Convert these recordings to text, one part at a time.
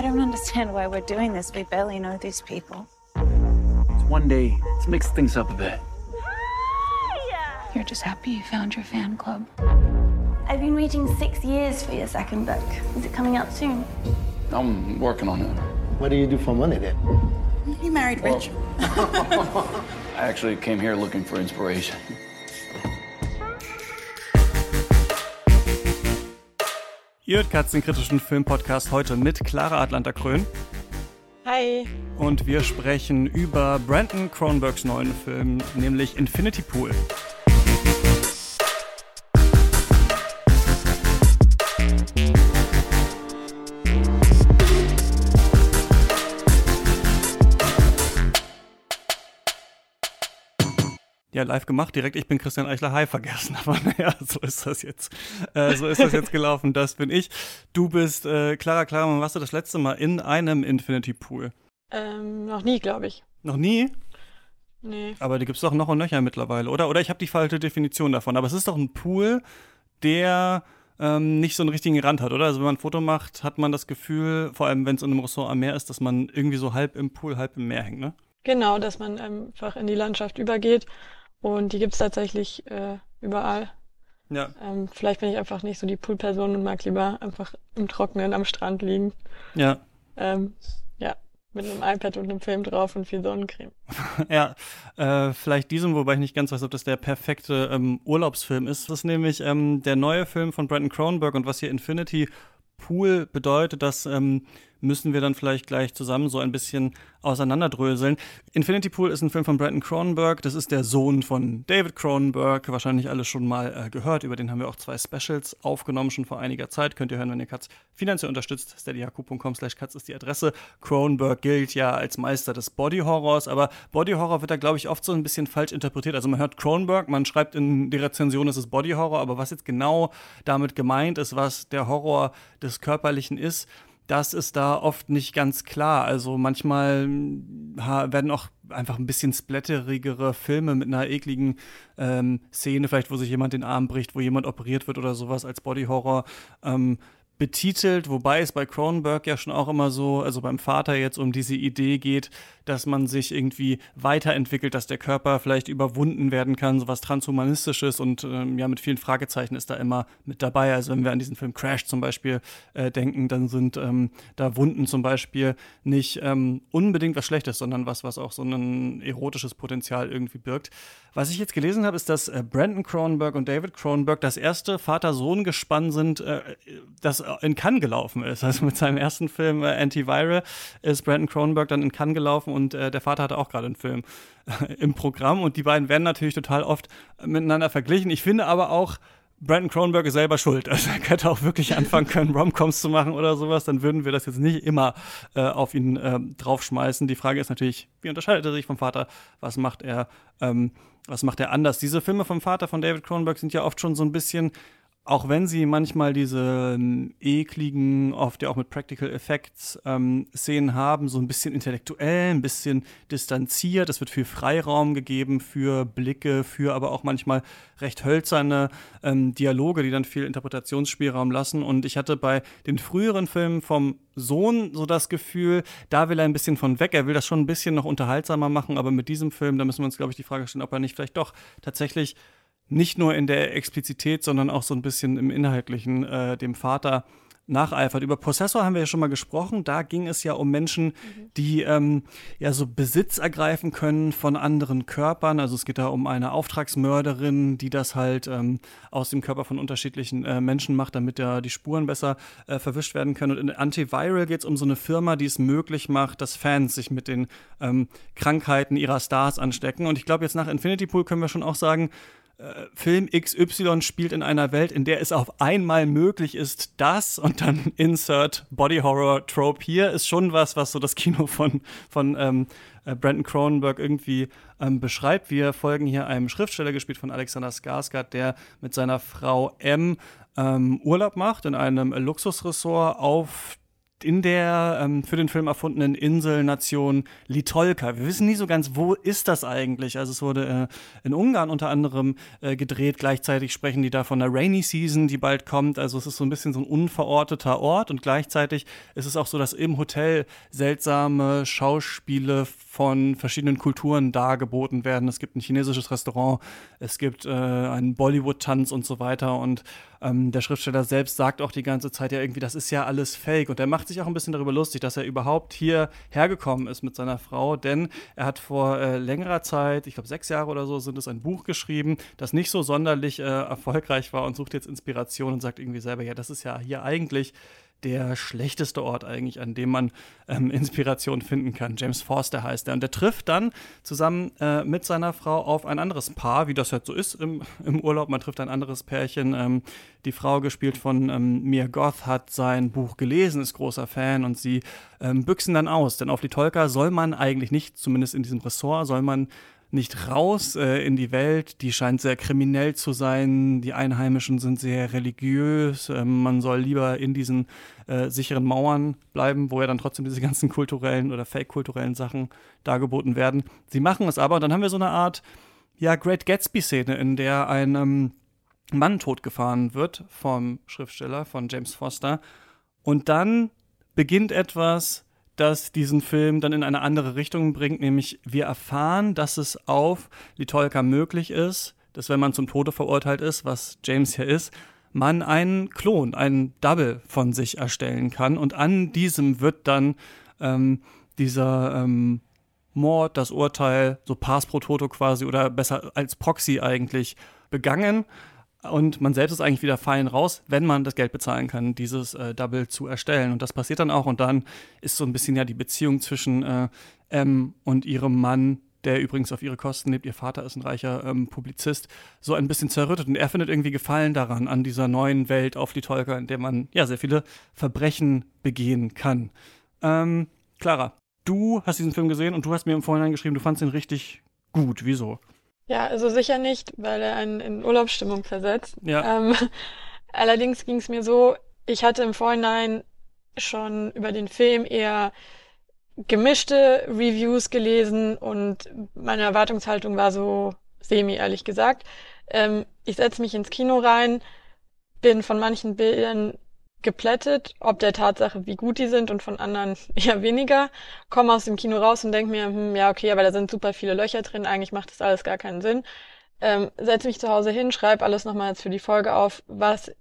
I don't understand why we're doing this. We barely know these people. It's one day. Let's mix things up a bit. You're just happy you found your fan club. I've been waiting six years for your second book. Is it coming out soon? I'm working on it. What do you do for money then? You married rich. I actually came here looking for inspiration. Ihr hört Katzen kritischen Filmpodcast heute mit Clara Atlanta Krön. Hi. Und wir sprechen über Brandon Cronenbergs neuen Film, nämlich Infinity Pool. Ja, live gemacht, direkt, ich bin Christian Eichler, hi, vergessen, aber naja, so ist das jetzt, äh, so ist das jetzt gelaufen, das bin ich. Du bist, äh, Clara, Clara, wann warst du das letzte Mal in einem Infinity Pool? Ähm, noch nie, glaube ich. Noch nie? Nee. Aber die gibt es doch noch und nöcher mittlerweile, oder? Oder ich habe die falsche Definition davon, aber es ist doch ein Pool, der ähm, nicht so einen richtigen Rand hat, oder? Also wenn man ein Foto macht, hat man das Gefühl, vor allem wenn es in einem Ressort am Meer ist, dass man irgendwie so halb im Pool, halb im Meer hängt, ne? Genau, dass man einfach in die Landschaft übergeht und die gibt's tatsächlich äh, überall. Ja. Ähm, vielleicht bin ich einfach nicht so die Poolperson und mag lieber einfach im Trockenen am Strand liegen. Ja. Ähm, ja, mit einem iPad und einem Film drauf und viel Sonnencreme. ja, äh, vielleicht diesem, wobei ich nicht ganz weiß, ob das der perfekte ähm, Urlaubsfilm ist. Das ist nämlich ähm, der neue Film von Brandon Cronenberg und was hier Infinity Pool bedeutet, dass ähm, müssen wir dann vielleicht gleich zusammen so ein bisschen auseinanderdröseln. Infinity Pool ist ein Film von Brandon Cronenberg. Das ist der Sohn von David Cronenberg. Wahrscheinlich alle schon mal äh, gehört. Über den haben wir auch zwei Specials aufgenommen, schon vor einiger Zeit. Könnt ihr hören, wenn ihr Katz finanziell unterstützt. steadyhq.com slash Katz ist die Adresse. Cronenberg gilt ja als Meister des Body Horrors, aber Body Horror wird da, glaube ich, oft so ein bisschen falsch interpretiert. Also man hört Cronenberg, man schreibt in die Rezension, es ist Body Horror, aber was jetzt genau damit gemeint ist, was der Horror des Körperlichen ist, das ist da oft nicht ganz klar. Also manchmal hm, werden auch einfach ein bisschen splatterigere Filme mit einer ekligen ähm, Szene, vielleicht wo sich jemand den Arm bricht, wo jemand operiert wird oder sowas als Body Horror ähm, betitelt, wobei es bei Cronenberg ja schon auch immer so, also beim Vater jetzt um diese Idee geht, dass man sich irgendwie weiterentwickelt, dass der Körper vielleicht überwunden werden kann, sowas transhumanistisches und ähm, ja, mit vielen Fragezeichen ist da immer mit dabei. Also wenn wir an diesen Film Crash zum Beispiel äh, denken, dann sind ähm, da Wunden zum Beispiel nicht ähm, unbedingt was Schlechtes, sondern was, was auch so ein erotisches Potenzial irgendwie birgt. Was ich jetzt gelesen habe, ist, dass äh, Brandon Cronenberg und David Cronenberg das erste Vater-Sohn-Gespann sind, äh, das in Cannes gelaufen ist. Also mit seinem ersten Film äh, Antiviral ist Brandon Cronenberg dann in Cannes gelaufen und äh, der Vater hatte auch gerade einen Film äh, im Programm und die beiden werden natürlich total oft miteinander verglichen. Ich finde aber auch, Brandon Cronenberg ist selber schuld. Also er hätte auch wirklich anfangen können, Romcoms zu machen oder sowas, dann würden wir das jetzt nicht immer äh, auf ihn äh, draufschmeißen. Die Frage ist natürlich, wie unterscheidet er sich vom Vater? Was macht er, ähm, was macht er anders? Diese Filme vom Vater von David Cronenberg sind ja oft schon so ein bisschen auch wenn sie manchmal diese ähm, ekligen, oft ja auch mit Practical Effects ähm, Szenen haben, so ein bisschen intellektuell, ein bisschen distanziert. Es wird viel Freiraum gegeben für Blicke, für aber auch manchmal recht hölzerne ähm, Dialoge, die dann viel Interpretationsspielraum lassen. Und ich hatte bei den früheren Filmen vom Sohn so das Gefühl, da will er ein bisschen von weg. Er will das schon ein bisschen noch unterhaltsamer machen, aber mit diesem Film, da müssen wir uns, glaube ich, die Frage stellen, ob er nicht vielleicht doch tatsächlich nicht nur in der Explizität, sondern auch so ein bisschen im Inhaltlichen äh, dem Vater nacheifert. Über Possessor haben wir ja schon mal gesprochen. Da ging es ja um Menschen, mhm. die ähm, ja so Besitz ergreifen können von anderen Körpern. Also es geht da um eine Auftragsmörderin, die das halt ähm, aus dem Körper von unterschiedlichen äh, Menschen macht, damit da die Spuren besser äh, verwischt werden können. Und in Antiviral geht es um so eine Firma, die es möglich macht, dass Fans sich mit den ähm, Krankheiten ihrer Stars anstecken. Und ich glaube, jetzt nach Infinity Pool können wir schon auch sagen, Film XY spielt in einer Welt, in der es auf einmal möglich ist, das und dann Insert Body Horror Trope hier ist schon was, was so das Kino von, von ähm, äh, Brandon Cronenberg irgendwie ähm, beschreibt. Wir folgen hier einem Schriftsteller, gespielt von Alexander Skarsgård, der mit seiner Frau M ähm, Urlaub macht in einem Luxusressort auf in der ähm, für den Film erfundenen Inselnation Litolka. Wir wissen nie so ganz, wo ist das eigentlich? Also es wurde äh, in Ungarn unter anderem äh, gedreht. Gleichzeitig sprechen die da von der Rainy Season, die bald kommt. Also es ist so ein bisschen so ein unverorteter Ort und gleichzeitig ist es auch so, dass im Hotel seltsame Schauspiele von verschiedenen Kulturen dargeboten werden. Es gibt ein chinesisches Restaurant, es gibt äh, einen Bollywood-Tanz und so weiter und ähm, der Schriftsteller selbst sagt auch die ganze Zeit ja irgendwie, das ist ja alles fake. Und er macht sich auch ein bisschen darüber lustig, dass er überhaupt hier hergekommen ist mit seiner Frau, denn er hat vor äh, längerer Zeit, ich glaube sechs Jahre oder so, sind es ein Buch geschrieben, das nicht so sonderlich äh, erfolgreich war und sucht jetzt Inspiration und sagt irgendwie selber, ja, das ist ja hier eigentlich der schlechteste Ort eigentlich, an dem man ähm, Inspiration finden kann. James Forster heißt er. Und der trifft dann zusammen äh, mit seiner Frau auf ein anderes Paar, wie das halt so ist im, im Urlaub. Man trifft ein anderes Pärchen. Ähm, die Frau, gespielt von ähm, Mia Goth, hat sein Buch gelesen, ist großer Fan und sie ähm, büchsen dann aus. Denn auf die Tolka soll man eigentlich nicht, zumindest in diesem Ressort, soll man nicht raus äh, in die Welt. Die scheint sehr kriminell zu sein. Die Einheimischen sind sehr religiös. Ähm, man soll lieber in diesen äh, sicheren Mauern bleiben, wo ja dann trotzdem diese ganzen kulturellen oder fake-kulturellen Sachen dargeboten werden. Sie machen es aber und dann haben wir so eine Art, ja, Great Gatsby-Szene, in der ein ähm, Mann totgefahren wird vom Schriftsteller, von James Foster. Und dann beginnt etwas, das diesen Film dann in eine andere Richtung bringt, nämlich wir erfahren, dass es auf Litolka möglich ist, dass wenn man zum Tode verurteilt ist, was James hier ist, man einen Klon, einen Double von sich erstellen kann. Und an diesem wird dann ähm, dieser ähm, Mord, das Urteil, so Pass pro Toto quasi oder besser als Proxy eigentlich begangen und man selbst ist eigentlich wieder fein raus, wenn man das Geld bezahlen kann, dieses äh, Double zu erstellen. Und das passiert dann auch. Und dann ist so ein bisschen ja die Beziehung zwischen äh, M und ihrem Mann, der übrigens auf ihre Kosten lebt. Ihr Vater ist ein reicher ähm, Publizist, so ein bisschen zerrüttet. Und er findet irgendwie Gefallen daran, an dieser neuen Welt auf die Tolka, in der man ja sehr viele Verbrechen begehen kann. Ähm, Clara, du hast diesen Film gesehen und du hast mir im Vorhinein geschrieben, du fandest ihn richtig gut. Wieso? Ja, also sicher nicht, weil er einen in Urlaubsstimmung versetzt. Ja. Ähm, allerdings ging es mir so, ich hatte im Vorhinein schon über den Film eher gemischte Reviews gelesen und meine Erwartungshaltung war so semi, ehrlich gesagt. Ähm, ich setze mich ins Kino rein, bin von manchen Bildern geplättet, ob der Tatsache, wie gut die sind und von anderen eher weniger. Komme aus dem Kino raus und denke mir, hm, ja, okay, aber da sind super viele Löcher drin, eigentlich macht das alles gar keinen Sinn. Ähm, setze mich zu Hause hin, schreibe alles nochmal jetzt für die Folge auf, was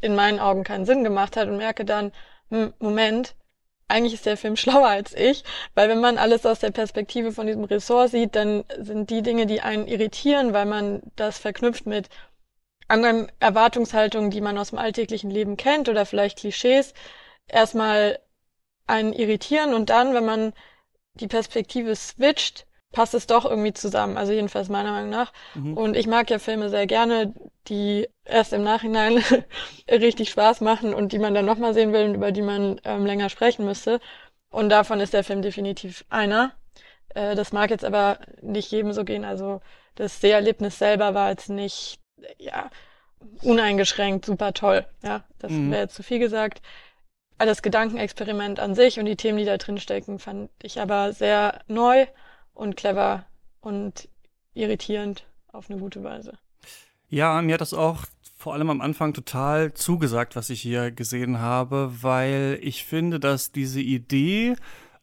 in meinen Augen keinen Sinn gemacht hat und merke dann, hm, Moment, eigentlich ist der Film schlauer als ich, weil wenn man alles aus der Perspektive von diesem Ressort sieht, dann sind die Dinge, die einen irritieren, weil man das verknüpft mit anderen Erwartungshaltungen, die man aus dem alltäglichen Leben kennt oder vielleicht Klischees, erstmal einen irritieren und dann, wenn man die Perspektive switcht, passt es doch irgendwie zusammen. Also jedenfalls meiner Meinung nach. Mhm. Und ich mag ja Filme sehr gerne, die erst im Nachhinein richtig Spaß machen und die man dann nochmal sehen will und über die man ähm, länger sprechen müsste. Und davon ist der Film definitiv einer. Äh, das mag jetzt aber nicht jedem so gehen. Also das Seherlebnis selber war jetzt nicht ja, uneingeschränkt super toll. Ja, das mhm. wäre jetzt zu viel gesagt. Das Gedankenexperiment an sich und die Themen, die da drin stecken, fand ich aber sehr neu und clever und irritierend auf eine gute Weise. Ja, mir hat das auch vor allem am Anfang total zugesagt, was ich hier gesehen habe, weil ich finde, dass diese Idee,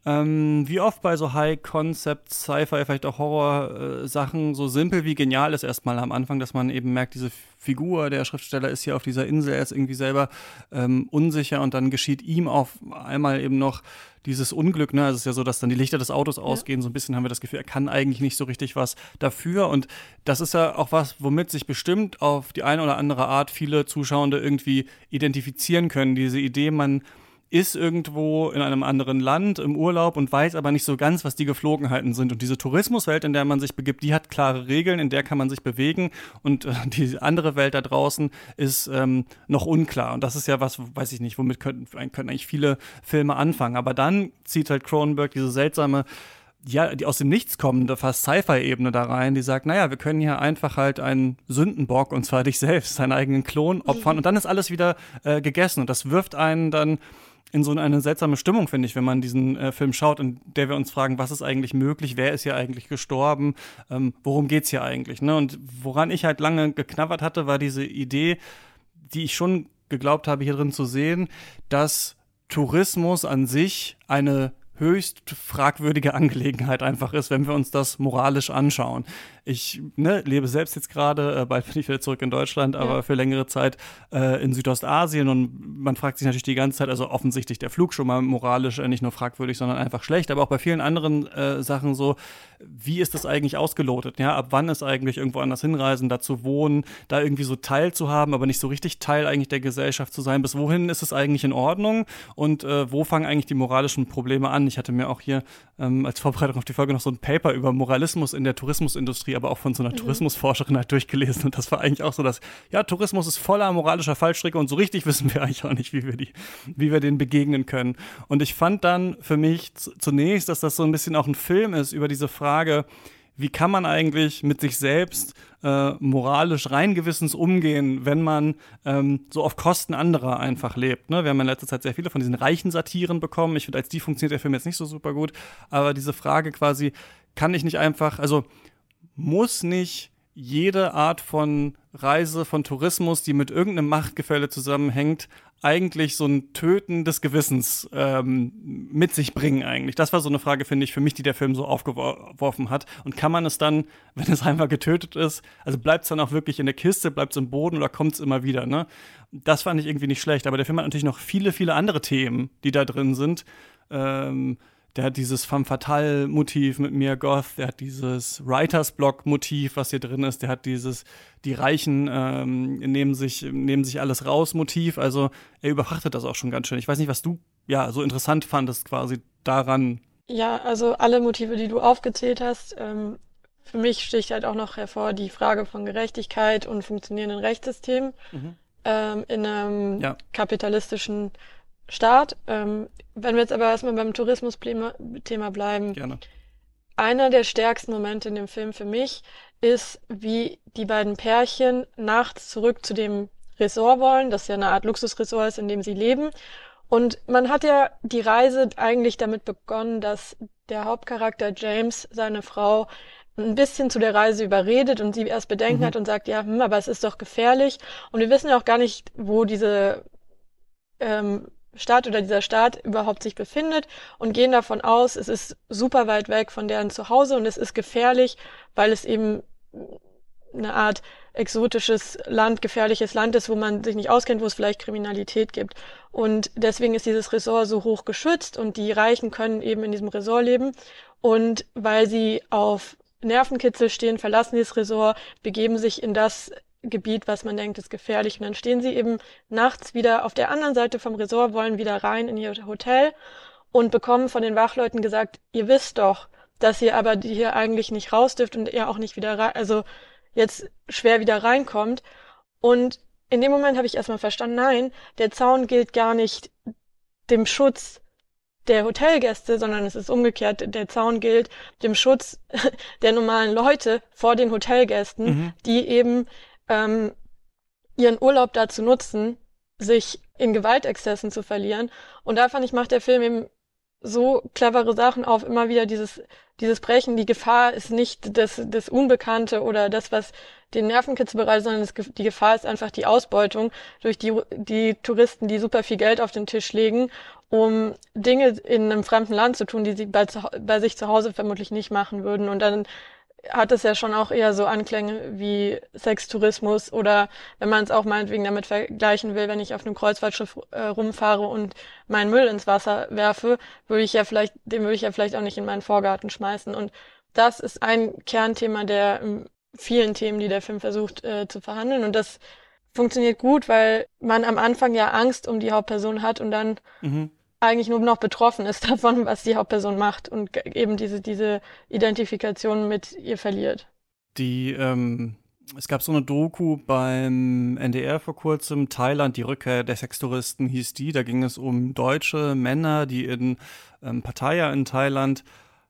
ähm, wie oft bei so High-Concept, Sci-Fi, vielleicht auch Horror-Sachen, so simpel wie genial ist erstmal am Anfang, dass man eben merkt, diese Figur, der Schriftsteller ist hier auf dieser Insel, er ist irgendwie selber ähm, unsicher und dann geschieht ihm auf einmal eben noch dieses Unglück, ne? Also es ist ja so, dass dann die Lichter des Autos ja. ausgehen. So ein bisschen haben wir das Gefühl, er kann eigentlich nicht so richtig was dafür. Und das ist ja auch was, womit sich bestimmt auf die eine oder andere Art viele Zuschauende irgendwie identifizieren können. Diese Idee, man ist irgendwo in einem anderen Land im Urlaub und weiß aber nicht so ganz, was die Geflogenheiten sind. Und diese Tourismuswelt, in der man sich begibt, die hat klare Regeln, in der kann man sich bewegen. Und äh, die andere Welt da draußen ist ähm, noch unklar. Und das ist ja was, weiß ich nicht, womit könnten, könnten eigentlich viele Filme anfangen. Aber dann zieht halt Cronenberg diese seltsame ja, die aus dem Nichts kommende, fast Sci-Fi-Ebene da rein, die sagt, naja, wir können hier einfach halt einen Sündenbock, und zwar dich selbst, seinen eigenen Klon opfern, und dann ist alles wieder äh, gegessen. Und das wirft einen dann in so eine seltsame Stimmung, finde ich, wenn man diesen äh, Film schaut, in der wir uns fragen, was ist eigentlich möglich, wer ist hier eigentlich gestorben, ähm, worum geht's hier eigentlich. Ne? Und woran ich halt lange geknabbert hatte, war diese Idee, die ich schon geglaubt habe, hier drin zu sehen, dass Tourismus an sich eine höchst fragwürdige Angelegenheit einfach ist, wenn wir uns das moralisch anschauen. Ich ne, lebe selbst jetzt gerade, äh, bald bin ich wieder zurück in Deutschland, aber ja. für längere Zeit äh, in Südostasien und man fragt sich natürlich die ganze Zeit, also offensichtlich der Flug schon mal moralisch äh, nicht nur fragwürdig, sondern einfach schlecht, aber auch bei vielen anderen äh, Sachen so, wie ist das eigentlich ausgelotet? Ja, ab wann ist eigentlich irgendwo anders hinreisen, da zu wohnen, da irgendwie so Teil zu haben, aber nicht so richtig Teil eigentlich der Gesellschaft zu sein? Bis wohin ist es eigentlich in Ordnung und äh, wo fangen eigentlich die moralischen Probleme an? Ich hatte mir auch hier ähm, als Vorbereitung auf die Folge noch so ein Paper über Moralismus in der Tourismusindustrie, aber auch von so einer mhm. Tourismusforscherin halt durchgelesen. Und das war eigentlich auch so, dass, ja, Tourismus ist voller moralischer Fallstricke und so richtig wissen wir eigentlich auch nicht, wie wir, die, wie wir denen begegnen können. Und ich fand dann für mich zunächst, dass das so ein bisschen auch ein Film ist über diese Frage, wie kann man eigentlich mit sich selbst äh, moralisch rein gewissens umgehen, wenn man ähm, so auf Kosten anderer einfach lebt. Ne? Wir haben in letzter Zeit sehr viele von diesen reichen Satiren bekommen. Ich finde, als die funktioniert der Film jetzt nicht so super gut. Aber diese Frage quasi, kann ich nicht einfach, also muss nicht jede Art von Reise, von Tourismus, die mit irgendeinem Machtgefälle zusammenhängt, eigentlich so ein Töten des Gewissens ähm, mit sich bringen eigentlich? Das war so eine Frage, finde ich, für mich, die der Film so aufgeworfen hat. Und kann man es dann, wenn es einmal getötet ist, also bleibt es dann auch wirklich in der Kiste, bleibt es im Boden oder kommt es immer wieder? Ne? Das fand ich irgendwie nicht schlecht. Aber der Film hat natürlich noch viele, viele andere Themen, die da drin sind. Ähm, der hat dieses Femme Fatale Motiv mit Mia Goth, der hat dieses Writers Block Motiv, was hier drin ist, der hat dieses die Reichen ähm, nehmen sich nehmen sich alles raus Motiv, also er überfrachtet das auch schon ganz schön. Ich weiß nicht, was du ja so interessant fandest quasi daran. Ja, also alle Motive, die du aufgezählt hast, ähm, für mich sticht halt auch noch hervor die Frage von Gerechtigkeit und funktionierenden Rechtssystemen mhm. ähm, in einem ja. kapitalistischen Start. Ähm, wenn wir jetzt aber erstmal beim Tourismus-Thema bleiben. Gerne. Einer der stärksten Momente in dem Film für mich ist, wie die beiden Pärchen nachts zurück zu dem Resort wollen, das ja eine Art Luxusresort ist, in dem sie leben. Und man hat ja die Reise eigentlich damit begonnen, dass der Hauptcharakter James seine Frau ein bisschen zu der Reise überredet und sie erst Bedenken mhm. hat und sagt, ja, hm, aber es ist doch gefährlich. Und wir wissen ja auch gar nicht, wo diese ähm, Stadt oder dieser Staat überhaupt sich befindet und gehen davon aus, es ist super weit weg von deren Zuhause und es ist gefährlich, weil es eben eine Art exotisches Land, gefährliches Land ist, wo man sich nicht auskennt, wo es vielleicht Kriminalität gibt. Und deswegen ist dieses Ressort so hoch geschützt und die Reichen können eben in diesem Ressort leben. Und weil sie auf Nervenkitzel stehen, verlassen dieses Ressort, begeben sich in das Gebiet, was man denkt, ist gefährlich. Und dann stehen sie eben nachts wieder auf der anderen Seite vom Resort, wollen wieder rein in ihr Hotel und bekommen von den Wachleuten gesagt, ihr wisst doch, dass ihr aber hier eigentlich nicht raus dürft und ihr auch nicht wieder rein, also jetzt schwer wieder reinkommt. Und in dem Moment habe ich erstmal verstanden, nein, der Zaun gilt gar nicht dem Schutz der Hotelgäste, sondern es ist umgekehrt. Der Zaun gilt dem Schutz der normalen Leute vor den Hotelgästen, mhm. die eben ähm, ihren Urlaub dazu nutzen, sich in Gewaltexzessen zu verlieren. Und da fand ich, macht der Film eben so clevere Sachen auf, immer wieder dieses, dieses Brechen. Die Gefahr ist nicht das, das Unbekannte oder das, was den Nervenkitzel bereitet, sondern das, die Gefahr ist einfach die Ausbeutung durch die, die Touristen, die super viel Geld auf den Tisch legen, um Dinge in einem fremden Land zu tun, die sie bei, bei sich zu Hause vermutlich nicht machen würden. Und dann hat es ja schon auch eher so Anklänge wie Sextourismus oder wenn man es auch meinetwegen damit vergleichen will, wenn ich auf einem Kreuzfahrtschiff äh, rumfahre und meinen Müll ins Wasser werfe, würde ich ja vielleicht, den würde ich ja vielleicht auch nicht in meinen Vorgarten schmeißen. Und das ist ein Kernthema der vielen Themen, die der Film versucht äh, zu verhandeln. Und das funktioniert gut, weil man am Anfang ja Angst um die Hauptperson hat und dann mhm eigentlich nur noch betroffen ist davon, was die Hauptperson macht und eben diese, diese Identifikation mit ihr verliert. Die, ähm, es gab so eine Doku beim NDR vor kurzem, Thailand, die Rückkehr der Sextouristen hieß die. Da ging es um deutsche Männer, die in ähm, Pattaya in Thailand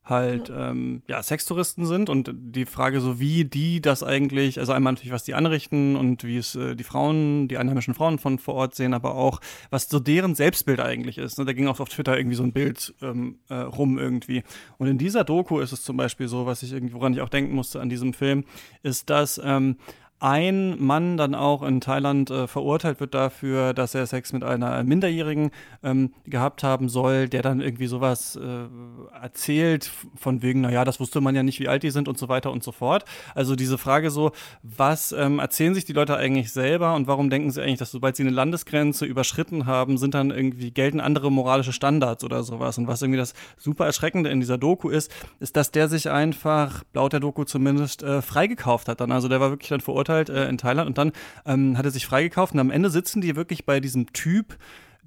halt ähm, ja Sextouristen sind und die Frage so wie die das eigentlich also einmal natürlich was die anrichten und wie es äh, die Frauen die einheimischen Frauen von vor Ort sehen aber auch was so deren Selbstbild eigentlich ist ne? da ging auch auf Twitter irgendwie so ein Bild ähm, äh, rum irgendwie und in dieser Doku ist es zum Beispiel so was ich irgendwie woran ich auch denken musste an diesem Film ist dass ähm, ein Mann dann auch in Thailand äh, verurteilt wird dafür, dass er Sex mit einer Minderjährigen ähm, gehabt haben soll, der dann irgendwie sowas äh, erzählt von wegen, naja, das wusste man ja nicht, wie alt die sind und so weiter und so fort. Also diese Frage so, was ähm, erzählen sich die Leute eigentlich selber und warum denken sie eigentlich, dass sobald sie eine Landesgrenze überschritten haben, sind dann irgendwie gelten andere moralische Standards oder sowas. Und was irgendwie das super Erschreckende in dieser Doku ist, ist, dass der sich einfach, laut der Doku zumindest, äh, freigekauft hat dann. Also der war wirklich dann verurteilt verurteilt äh, in Thailand und dann ähm, hat er sich freigekauft und am Ende sitzen die wirklich bei diesem Typ,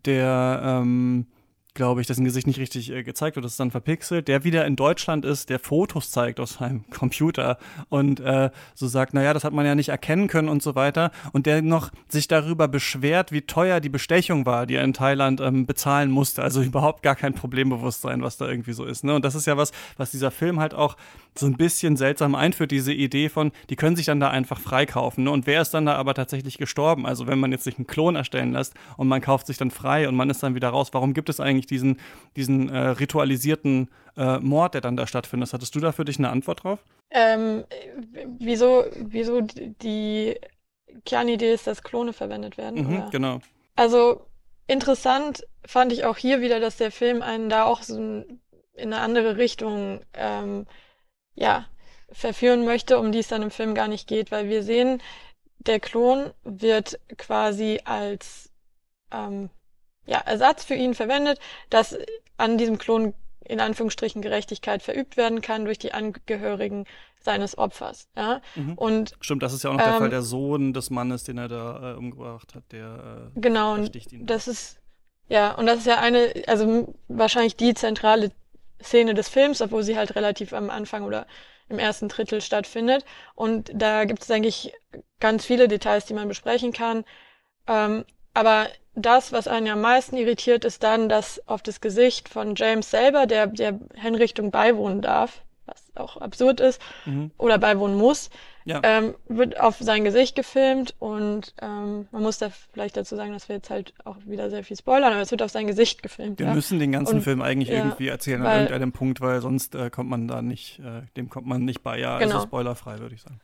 der ähm, glaube ich, dessen Gesicht nicht richtig äh, gezeigt wird, das ist dann verpixelt, der wieder in Deutschland ist, der Fotos zeigt aus seinem Computer und äh, so sagt, naja, das hat man ja nicht erkennen können und so weiter und der noch sich darüber beschwert, wie teuer die Bestechung war, die er in Thailand ähm, bezahlen musste, also überhaupt gar kein Problembewusstsein, was da irgendwie so ist, ne? Und das ist ja was, was dieser Film halt auch so ein bisschen seltsam einführt, diese Idee von, die können sich dann da einfach freikaufen, ne? Und wer ist dann da aber tatsächlich gestorben? Also wenn man jetzt sich einen Klon erstellen lässt und man kauft sich dann frei und man ist dann wieder raus, warum gibt es eigentlich eigentlich diesen, diesen äh, ritualisierten äh, Mord, der dann da stattfindet. Hattest du da für dich eine Antwort drauf? Ähm, wieso, wieso die Kernidee ist, dass Klone verwendet werden? Mhm, genau. Also interessant fand ich auch hier wieder, dass der Film einen da auch so in eine andere Richtung ähm, ja, verführen möchte, um die es dann im Film gar nicht geht, weil wir sehen, der Klon wird quasi als ähm, ja, Ersatz für ihn verwendet, dass an diesem Klon in Anführungsstrichen Gerechtigkeit verübt werden kann durch die Angehörigen seines Opfers. Ja? Mhm. Und stimmt, das ist ja auch noch der Fall ähm, der Sohn des Mannes, den er da äh, umgebracht hat, der äh, genau. Und das ist ja und das ist ja eine, also wahrscheinlich die zentrale Szene des Films, obwohl sie halt relativ am Anfang oder im ersten Drittel stattfindet. Und da gibt es eigentlich ganz viele Details, die man besprechen kann. Ähm, aber das, was einen am meisten irritiert, ist dann, dass auf das Gesicht von James selber, der der Hinrichtung beiwohnen darf, was auch absurd ist, mhm. oder beiwohnen muss, ja. ähm, wird auf sein Gesicht gefilmt und ähm, man muss da vielleicht dazu sagen, dass wir jetzt halt auch wieder sehr viel spoilern, aber es wird auf sein Gesicht gefilmt. Wir ja? müssen den ganzen und, Film eigentlich ja, irgendwie erzählen weil, an irgendeinem Punkt, weil sonst äh, kommt man da nicht, äh, dem kommt man nicht bei. Ja, also genau. also spoilerfrei, würde ich sagen.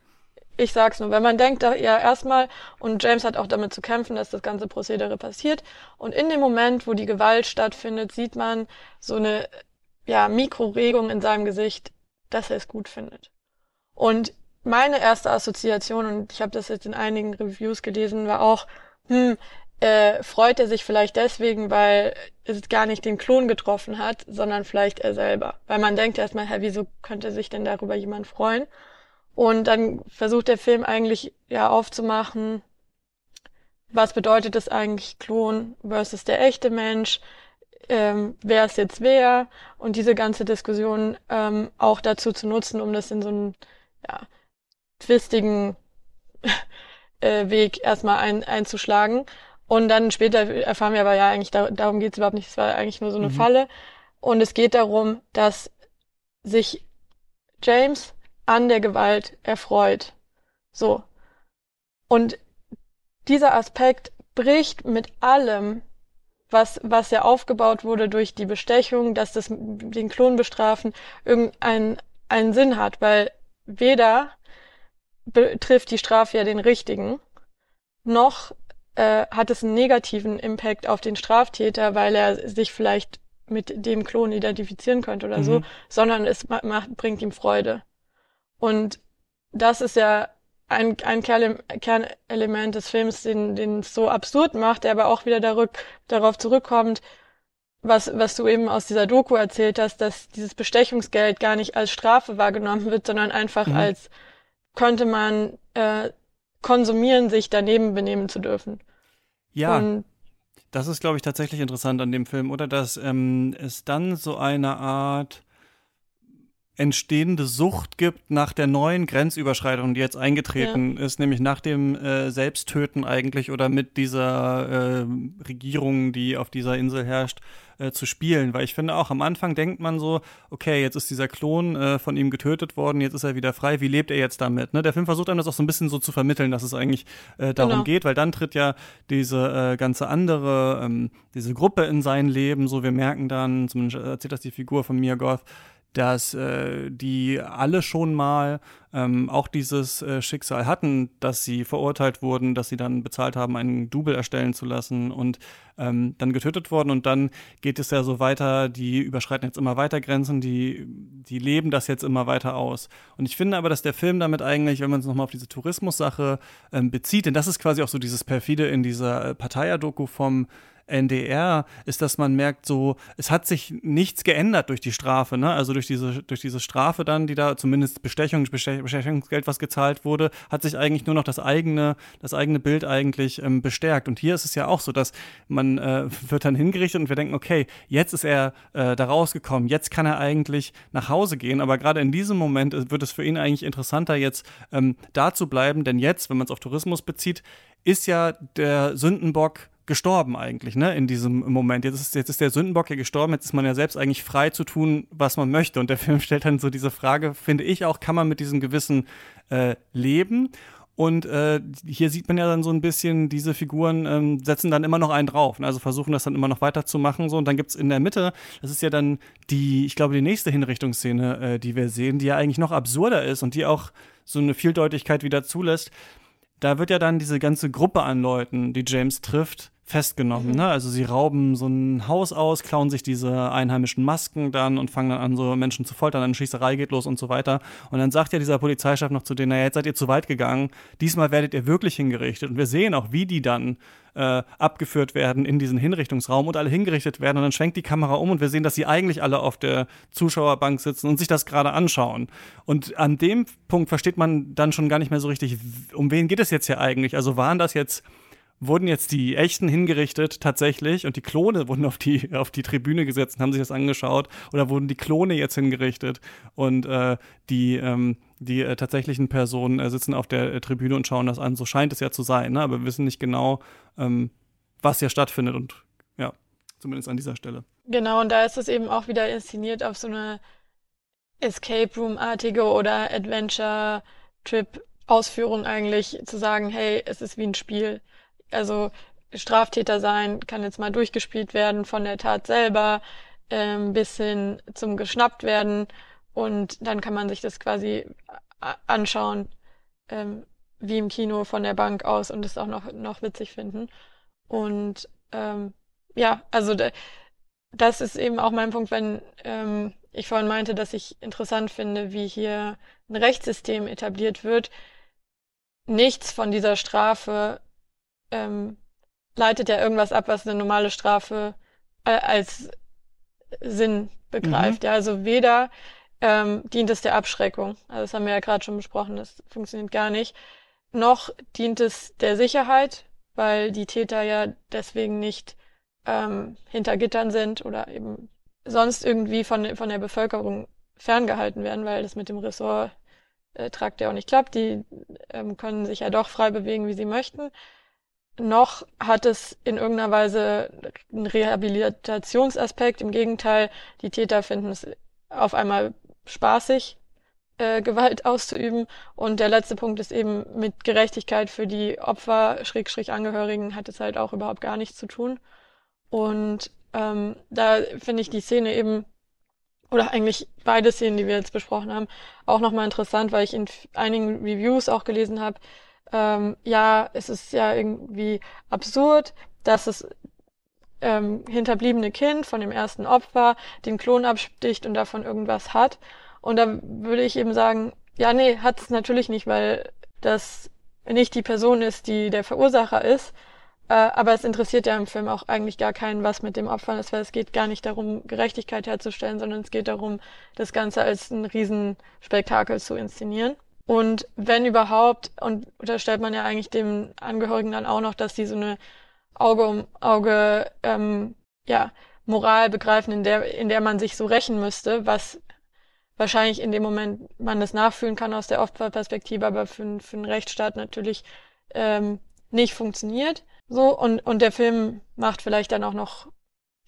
Ich sag's nur, wenn man denkt, ja erstmal, und James hat auch damit zu kämpfen, dass das ganze Prozedere passiert. Und in dem Moment, wo die Gewalt stattfindet, sieht man so eine ja, Mikroregung in seinem Gesicht, dass er es gut findet. Und meine erste Assoziation, und ich habe das jetzt in einigen Reviews gelesen, war auch, hm, äh, freut er sich vielleicht deswegen, weil es gar nicht den Klon getroffen hat, sondern vielleicht er selber. Weil man denkt erstmal, hä, wieso könnte sich denn darüber jemand freuen? Und dann versucht der Film eigentlich ja aufzumachen, was bedeutet es eigentlich Klon versus der echte Mensch, ähm, wer ist jetzt wer und diese ganze Diskussion ähm, auch dazu zu nutzen, um das in so einen ja, twistigen äh, Weg erstmal ein, einzuschlagen. Und dann später erfahren wir aber ja eigentlich, da, darum geht es überhaupt nicht, es war eigentlich nur so eine mhm. Falle. Und es geht darum, dass sich James an der Gewalt erfreut. So. Und dieser Aspekt bricht mit allem, was, was ja aufgebaut wurde durch die Bestechung, dass das den Klon bestrafen, irgendeinen einen Sinn hat, weil weder betrifft die Strafe ja den Richtigen, noch äh, hat es einen negativen Impact auf den Straftäter, weil er sich vielleicht mit dem Klon identifizieren könnte oder mhm. so, sondern es macht, bringt ihm Freude. Und das ist ja ein, ein Kernelement des Films, den, den es so absurd macht, der aber auch wieder darück, darauf zurückkommt, was, was du eben aus dieser Doku erzählt hast, dass dieses Bestechungsgeld gar nicht als Strafe wahrgenommen wird, sondern einfach mhm. als könnte man äh, konsumieren, sich daneben benehmen zu dürfen. Ja. Und das ist, glaube ich, tatsächlich interessant an dem Film, oder? Dass ähm, es dann so eine Art entstehende Sucht gibt nach der neuen Grenzüberschreitung, die jetzt eingetreten ja. ist, nämlich nach dem äh, Selbsttöten eigentlich oder mit dieser äh, Regierung, die auf dieser Insel herrscht, äh, zu spielen. Weil ich finde auch am Anfang denkt man so, okay, jetzt ist dieser Klon äh, von ihm getötet worden, jetzt ist er wieder frei, wie lebt er jetzt damit? Ne? Der Film versucht einem das auch so ein bisschen so zu vermitteln, dass es eigentlich äh, darum genau. geht, weil dann tritt ja diese äh, ganze andere, ähm, diese Gruppe in sein Leben, so wir merken dann, zumindest erzählt das die Figur von Mia Goth, dass äh, die alle schon mal ähm, auch dieses äh, Schicksal hatten, dass sie verurteilt wurden, dass sie dann bezahlt haben, einen Double erstellen zu lassen und ähm, dann getötet wurden. Und dann geht es ja so weiter, die überschreiten jetzt immer weiter Grenzen, die, die leben das jetzt immer weiter aus. Und ich finde aber, dass der Film damit eigentlich, wenn man es nochmal auf diese Tourismus-Sache ähm, bezieht, denn das ist quasi auch so dieses perfide in dieser äh, Parteiadoku vom NDR ist, dass man merkt, so, es hat sich nichts geändert durch die Strafe, ne? Also durch diese, durch diese Strafe dann, die da zumindest Bestechung, Bestechungsgeld, was gezahlt wurde, hat sich eigentlich nur noch das eigene, das eigene Bild eigentlich ähm, bestärkt. Und hier ist es ja auch so, dass man äh, wird dann hingerichtet und wir denken, okay, jetzt ist er äh, da rausgekommen, jetzt kann er eigentlich nach Hause gehen. Aber gerade in diesem Moment äh, wird es für ihn eigentlich interessanter, jetzt ähm, da zu bleiben, denn jetzt, wenn man es auf Tourismus bezieht, ist ja der Sündenbock gestorben eigentlich, ne, in diesem Moment. Jetzt ist, jetzt ist der Sündenbock ja gestorben, jetzt ist man ja selbst eigentlich frei zu tun, was man möchte. Und der Film stellt dann so diese Frage, finde ich auch, kann man mit diesem Gewissen äh, leben? Und äh, hier sieht man ja dann so ein bisschen, diese Figuren ähm, setzen dann immer noch einen drauf. Ne? Also versuchen das dann immer noch weiterzumachen. So. Und dann gibt's in der Mitte, das ist ja dann die, ich glaube, die nächste Hinrichtungsszene, äh, die wir sehen, die ja eigentlich noch absurder ist und die auch so eine Vieldeutigkeit wieder zulässt. Da wird ja dann diese ganze Gruppe an Leuten, die James trifft, festgenommen. Mhm. Ne? Also sie rauben so ein Haus aus, klauen sich diese einheimischen Masken dann und fangen dann an, so Menschen zu foltern, eine Schießerei geht los und so weiter. Und dann sagt ja dieser Polizeichef noch zu denen, naja, jetzt seid ihr zu weit gegangen, diesmal werdet ihr wirklich hingerichtet. Und wir sehen auch, wie die dann äh, abgeführt werden in diesen Hinrichtungsraum und alle hingerichtet werden. Und dann schwenkt die Kamera um und wir sehen, dass sie eigentlich alle auf der Zuschauerbank sitzen und sich das gerade anschauen. Und an dem Punkt versteht man dann schon gar nicht mehr so richtig, um wen geht es jetzt hier eigentlich? Also waren das jetzt wurden jetzt die echten hingerichtet tatsächlich und die Klone wurden auf die, auf die Tribüne gesetzt und haben sich das angeschaut oder wurden die Klone jetzt hingerichtet und äh, die, ähm, die äh, tatsächlichen Personen äh, sitzen auf der äh, Tribüne und schauen das an. So scheint es ja zu sein, ne? aber wir wissen nicht genau, ähm, was hier stattfindet und ja, zumindest an dieser Stelle. Genau, und da ist es eben auch wieder inszeniert auf so eine Escape Room-artige oder Adventure-Trip-Ausführung eigentlich, zu sagen, hey, es ist wie ein Spiel also Straftäter sein kann jetzt mal durchgespielt werden von der Tat selber ähm, bis hin zum geschnappt werden. Und dann kann man sich das quasi anschauen ähm, wie im Kino von der Bank aus und es auch noch noch witzig finden. Und ähm, ja also das ist eben auch mein Punkt wenn ähm, ich vorhin meinte dass ich interessant finde wie hier ein Rechtssystem etabliert wird. Nichts von dieser Strafe ähm, leitet ja irgendwas ab, was eine normale Strafe äh, als Sinn begreift. Mhm. Ja, also weder ähm, dient es der Abschreckung, also das haben wir ja gerade schon besprochen, das funktioniert gar nicht, noch dient es der Sicherheit, weil die Täter ja deswegen nicht ähm, hinter Gittern sind oder eben sonst irgendwie von, von der Bevölkerung ferngehalten werden, weil das mit dem Ressort äh, tragt ja auch nicht klappt. Die ähm, können sich ja doch frei bewegen, wie sie möchten noch hat es in irgendeiner Weise einen Rehabilitationsaspekt. Im Gegenteil, die Täter finden es auf einmal spaßig, äh, Gewalt auszuüben. Und der letzte Punkt ist eben mit Gerechtigkeit für die Opfer, Schrägstrich Angehörigen, hat es halt auch überhaupt gar nichts zu tun. Und ähm, da finde ich die Szene eben, oder eigentlich beide Szenen, die wir jetzt besprochen haben, auch nochmal interessant, weil ich in einigen Reviews auch gelesen habe, ähm, ja, es ist ja irgendwie absurd, dass das ähm, hinterbliebene Kind von dem ersten Opfer den Klon absticht und davon irgendwas hat. Und da würde ich eben sagen, ja, nee, hat es natürlich nicht, weil das nicht die Person ist, die der Verursacher ist. Äh, aber es interessiert ja im Film auch eigentlich gar keinen, was mit dem Opfer ist, weil es geht gar nicht darum, Gerechtigkeit herzustellen, sondern es geht darum, das Ganze als ein Riesenspektakel zu inszenieren. Und wenn überhaupt, und da stellt man ja eigentlich dem Angehörigen dann auch noch, dass die so eine Auge um Auge, ähm, ja, Moral begreifen, in der, in der man sich so rächen müsste, was wahrscheinlich in dem Moment man das nachfühlen kann aus der Opferperspektive, aber für, für einen Rechtsstaat natürlich ähm, nicht funktioniert. So, und, und der Film macht vielleicht dann auch noch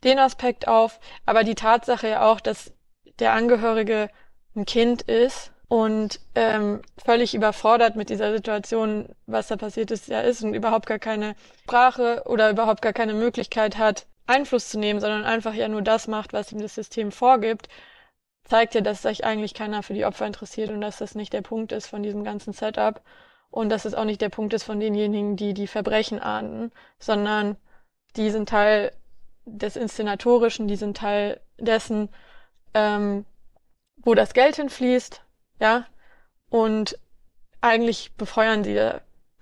den Aspekt auf, aber die Tatsache ja auch, dass der Angehörige ein Kind ist und ähm, völlig überfordert mit dieser Situation, was da passiert ist, ja ist und überhaupt gar keine Sprache oder überhaupt gar keine Möglichkeit hat, Einfluss zu nehmen, sondern einfach ja nur das macht, was ihm das System vorgibt, zeigt ja, dass sich eigentlich keiner für die Opfer interessiert und dass das nicht der Punkt ist von diesem ganzen Setup und dass es auch nicht der Punkt ist von denjenigen, die die Verbrechen ahnden, sondern die sind Teil des Inszenatorischen, die sind Teil dessen, ähm, wo das Geld hinfließt, ja, und eigentlich befeuern sie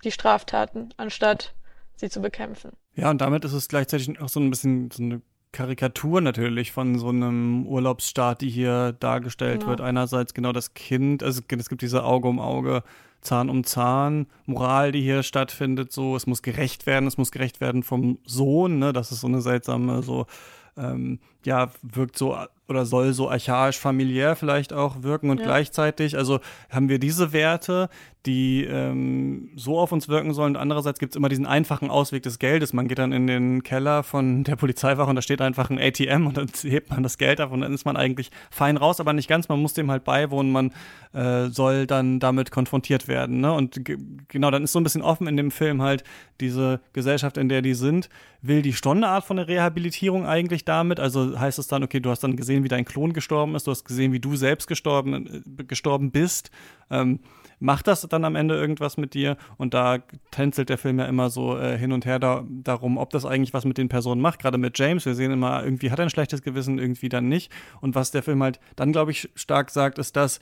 die Straftaten, anstatt sie zu bekämpfen. Ja, und damit ist es gleichzeitig auch so ein bisschen so eine Karikatur natürlich von so einem Urlaubsstaat, die hier dargestellt genau. wird. Einerseits genau das Kind, also es gibt diese Auge um Auge, Zahn um Zahn, Moral, die hier stattfindet, so, es muss gerecht werden, es muss gerecht werden vom Sohn, ne, das ist so eine seltsame, so, ähm, ja, wirkt so oder soll so archaisch familiär vielleicht auch wirken und ja. gleichzeitig, also haben wir diese Werte, die ähm, so auf uns wirken sollen. Und andererseits gibt es immer diesen einfachen Ausweg des Geldes. Man geht dann in den Keller von der Polizeiwache und da steht einfach ein ATM und dann hebt man das Geld ab und dann ist man eigentlich fein raus, aber nicht ganz. Man muss dem halt beiwohnen. Man äh, soll dann damit konfrontiert werden. Ne? Und genau, dann ist so ein bisschen offen in dem Film halt diese Gesellschaft, in der die sind. Will die schon eine Art von Rehabilitierung eigentlich damit? Also heißt es dann, okay, du hast dann gesehen, wie dein Klon gestorben ist, du hast gesehen, wie du selbst gestorben, äh, gestorben bist. Ähm, macht das dann am Ende irgendwas mit dir? Und da tänzelt der Film ja immer so äh, hin und her da, darum, ob das eigentlich was mit den Personen macht. Gerade mit James, wir sehen immer, irgendwie hat er ein schlechtes Gewissen, irgendwie dann nicht. Und was der Film halt dann, glaube ich, stark sagt, ist, dass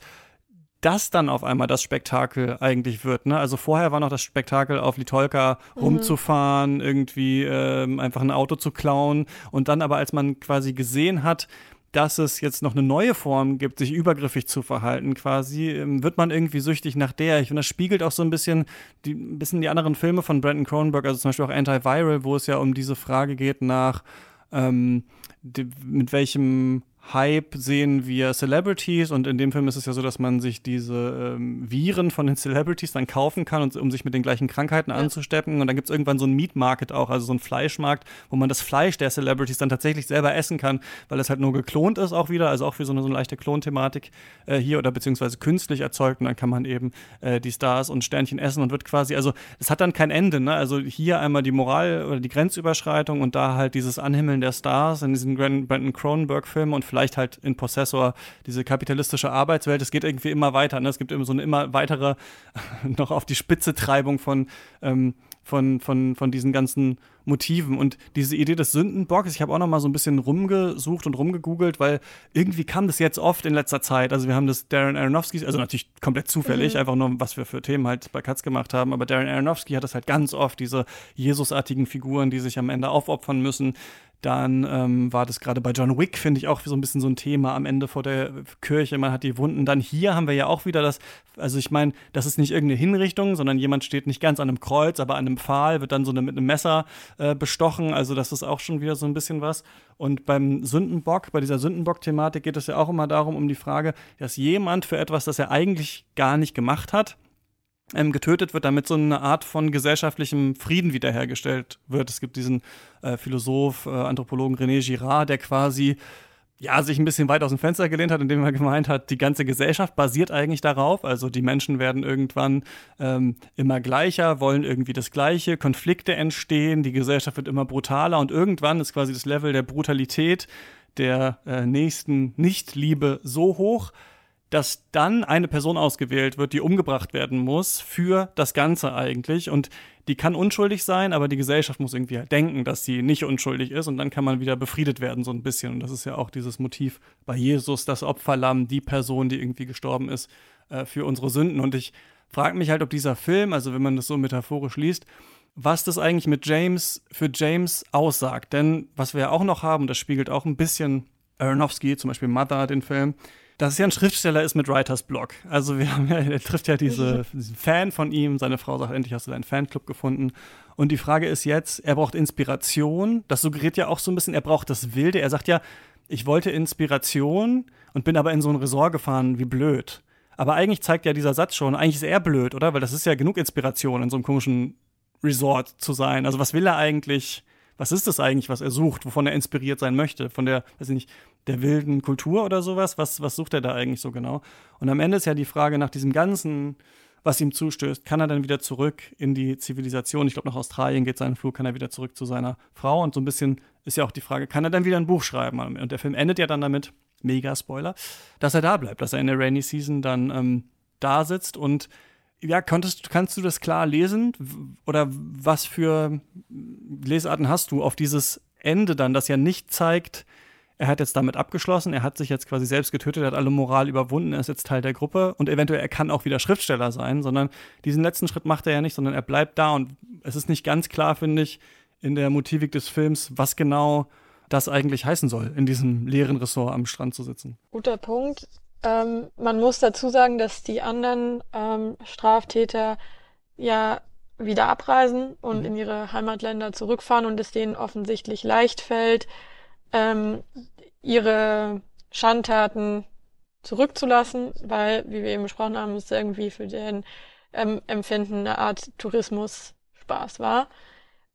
das dann auf einmal das Spektakel eigentlich wird. Ne? Also vorher war noch das Spektakel auf Litolka mhm. rumzufahren, irgendwie ähm, einfach ein Auto zu klauen und dann aber als man quasi gesehen hat, dass es jetzt noch eine neue Form gibt, sich übergriffig zu verhalten, quasi, ähm, wird man irgendwie süchtig nach der. Ich finde, das spiegelt auch so ein bisschen die, ein bisschen die anderen Filme von Brandon Cronenberg, also zum Beispiel auch Antiviral, wo es ja um diese Frage geht nach, ähm, die, mit welchem Hype sehen wir Celebrities und in dem Film ist es ja so, dass man sich diese ähm, Viren von den Celebrities dann kaufen kann, und, um sich mit den gleichen Krankheiten ja. anzusteppen. Und dann gibt es irgendwann so ein Meat Market auch, also so ein Fleischmarkt, wo man das Fleisch der Celebrities dann tatsächlich selber essen kann, weil es halt nur geklont ist auch wieder, also auch wie so eine, so eine leichte Klonthematik äh, hier oder beziehungsweise künstlich erzeugt. Und dann kann man eben äh, die Stars und Sternchen essen und wird quasi, also es hat dann kein Ende. Ne? Also hier einmal die Moral oder die Grenzüberschreitung und da halt dieses Anhimmeln der Stars in diesen Brandon Cronenberg-Filmen und vielleicht vielleicht halt in Possessor diese kapitalistische Arbeitswelt. Es geht irgendwie immer weiter. Ne? Es gibt immer so eine immer weitere, noch auf die Spitze Treibung von, ähm, von, von, von diesen ganzen Motiven. Und diese Idee des Sündenbocks, ich habe auch noch mal so ein bisschen rumgesucht und rumgegoogelt, weil irgendwie kam das jetzt oft in letzter Zeit. Also wir haben das Darren Aronofsky, also natürlich komplett zufällig, mhm. einfach nur, was wir für Themen halt bei Katz gemacht haben, aber Darren Aronofsky hat das halt ganz oft, diese Jesusartigen Figuren, die sich am Ende aufopfern müssen, dann ähm, war das gerade bei John Wick, finde ich, auch so ein bisschen so ein Thema am Ende vor der Kirche. Man hat die Wunden. Dann hier haben wir ja auch wieder das, also ich meine, das ist nicht irgendeine Hinrichtung, sondern jemand steht nicht ganz an einem Kreuz, aber an einem Pfahl, wird dann so eine, mit einem Messer äh, bestochen. Also das ist auch schon wieder so ein bisschen was. Und beim Sündenbock, bei dieser Sündenbock-Thematik geht es ja auch immer darum, um die Frage, dass jemand für etwas, das er eigentlich gar nicht gemacht hat, ähm, getötet wird, damit so eine Art von gesellschaftlichem Frieden wiederhergestellt wird. Es gibt diesen äh, Philosoph, äh, Anthropologen René Girard, der quasi ja, sich ein bisschen weit aus dem Fenster gelehnt hat, indem er gemeint hat, die ganze Gesellschaft basiert eigentlich darauf. Also die Menschen werden irgendwann ähm, immer gleicher, wollen irgendwie das Gleiche, Konflikte entstehen, die Gesellschaft wird immer brutaler und irgendwann ist quasi das Level der Brutalität der äh, nächsten Nichtliebe so hoch, dass dann eine Person ausgewählt wird, die umgebracht werden muss für das Ganze eigentlich. Und die kann unschuldig sein, aber die Gesellschaft muss irgendwie halt denken, dass sie nicht unschuldig ist. Und dann kann man wieder befriedet werden, so ein bisschen. Und das ist ja auch dieses Motiv bei Jesus, das Opferlamm, die Person, die irgendwie gestorben ist äh, für unsere Sünden. Und ich frage mich halt, ob dieser Film, also wenn man das so metaphorisch liest, was das eigentlich mit James für James aussagt. Denn was wir ja auch noch haben, das spiegelt auch ein bisschen Aronofsky, zum Beispiel Mother, den Film, dass es ja ein Schriftsteller ist mit Writers Block. Also wir haben ja, er trifft ja diese, diesen Fan von ihm, seine Frau sagt, endlich hast du deinen Fanclub gefunden. Und die Frage ist jetzt, er braucht Inspiration. Das suggeriert ja auch so ein bisschen, er braucht das Wilde. Er sagt ja, ich wollte Inspiration und bin aber in so ein Resort gefahren, wie blöd. Aber eigentlich zeigt ja dieser Satz schon, eigentlich ist er blöd, oder? Weil das ist ja genug Inspiration, in so einem komischen Resort zu sein. Also was will er eigentlich? Was ist das eigentlich, was er sucht, wovon er inspiriert sein möchte? Von der, weiß ich nicht, der wilden Kultur oder sowas? Was, was sucht er da eigentlich so genau? Und am Ende ist ja die Frage nach diesem ganzen, was ihm zustößt, kann er dann wieder zurück in die Zivilisation? Ich glaube, nach Australien geht sein Flug, kann er wieder zurück zu seiner Frau? Und so ein bisschen ist ja auch die Frage, kann er dann wieder ein Buch schreiben? Und der Film endet ja dann damit, mega Spoiler, dass er da bleibt, dass er in der Rainy Season dann ähm, da sitzt und ja, konntest, kannst du das klar lesen? Oder was für Lesarten hast du auf dieses Ende dann, das ja nicht zeigt, er hat jetzt damit abgeschlossen, er hat sich jetzt quasi selbst getötet, er hat alle Moral überwunden, er ist jetzt Teil der Gruppe und eventuell er kann auch wieder Schriftsteller sein, sondern diesen letzten Schritt macht er ja nicht, sondern er bleibt da und es ist nicht ganz klar, finde ich, in der Motivik des Films, was genau das eigentlich heißen soll, in diesem leeren Ressort am Strand zu sitzen. Guter Punkt. Ähm, man muss dazu sagen, dass die anderen ähm, Straftäter ja wieder abreisen und mhm. in ihre Heimatländer zurückfahren und es denen offensichtlich leicht fällt, ähm, ihre Schandtaten zurückzulassen, weil, wie wir eben besprochen haben, es irgendwie für den ähm, Empfinden eine Art Tourismus-Spaß war.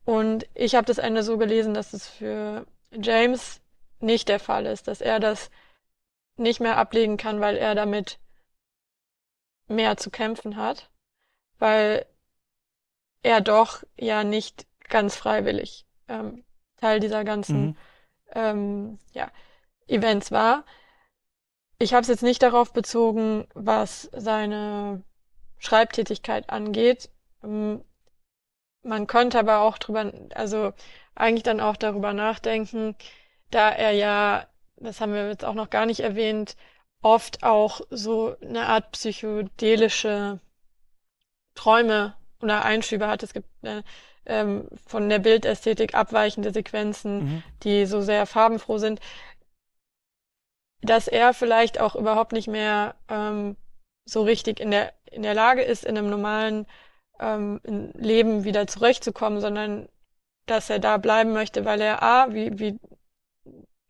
Und ich habe das Ende so gelesen, dass es für James nicht der Fall ist, dass er das nicht mehr ablegen kann, weil er damit mehr zu kämpfen hat, weil er doch ja nicht ganz freiwillig ähm, Teil dieser ganzen mhm. Ähm, ja, Events war. Ich habe es jetzt nicht darauf bezogen, was seine Schreibtätigkeit angeht. Ähm, man könnte aber auch drüber, also eigentlich dann auch darüber nachdenken, da er ja das haben wir jetzt auch noch gar nicht erwähnt, oft auch so eine Art psychedelische Träume oder Einschübe hat. Es gibt äh, ähm, von der Bildästhetik abweichende Sequenzen, mhm. die so sehr farbenfroh sind, dass er vielleicht auch überhaupt nicht mehr ähm, so richtig in der in der Lage ist, in einem normalen ähm, Leben wieder zurechtzukommen, sondern dass er da bleiben möchte, weil er A, wie, wie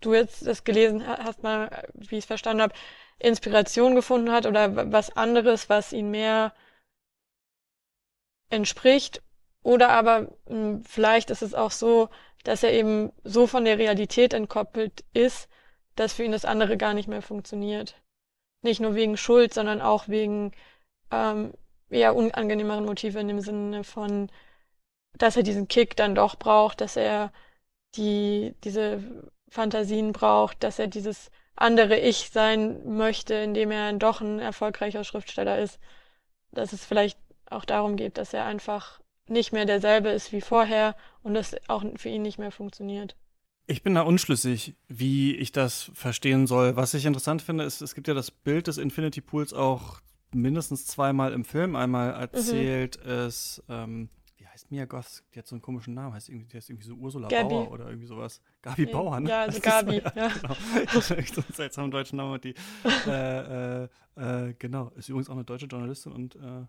du jetzt das gelesen hast, mal, wie ich es verstanden habe, Inspiration gefunden hat oder was anderes, was ihn mehr entspricht. Oder aber mh, hm, vielleicht ist es auch so, dass er eben so von der Realität entkoppelt ist, dass für ihn das andere gar nicht mehr funktioniert. Nicht nur wegen Schuld, sondern auch wegen ähm, eher unangenehmeren Motive in dem Sinne von, dass er diesen Kick dann doch braucht, dass er die, diese Fantasien braucht, dass er dieses andere Ich sein möchte, indem er doch ein erfolgreicher Schriftsteller ist. Dass es vielleicht auch darum geht, dass er einfach nicht mehr derselbe ist wie vorher und das auch für ihn nicht mehr funktioniert. Ich bin da unschlüssig, wie ich das verstehen soll. Was ich interessant finde, ist, es gibt ja das Bild des Infinity Pools auch mindestens zweimal im Film. Einmal erzählt mhm. es ähm, heißt Mia Goth, die hat so einen komischen Namen, heißt irgendwie, die heißt irgendwie so Ursula Gabi. Bauer oder irgendwie sowas. Gabi Bauer, ne? Ja, also Gabi, so, ja. Genau. Das ist so einen seltsamen deutschen Namen. Die, äh, äh, äh, genau, ist übrigens auch eine deutsche Journalistin und äh,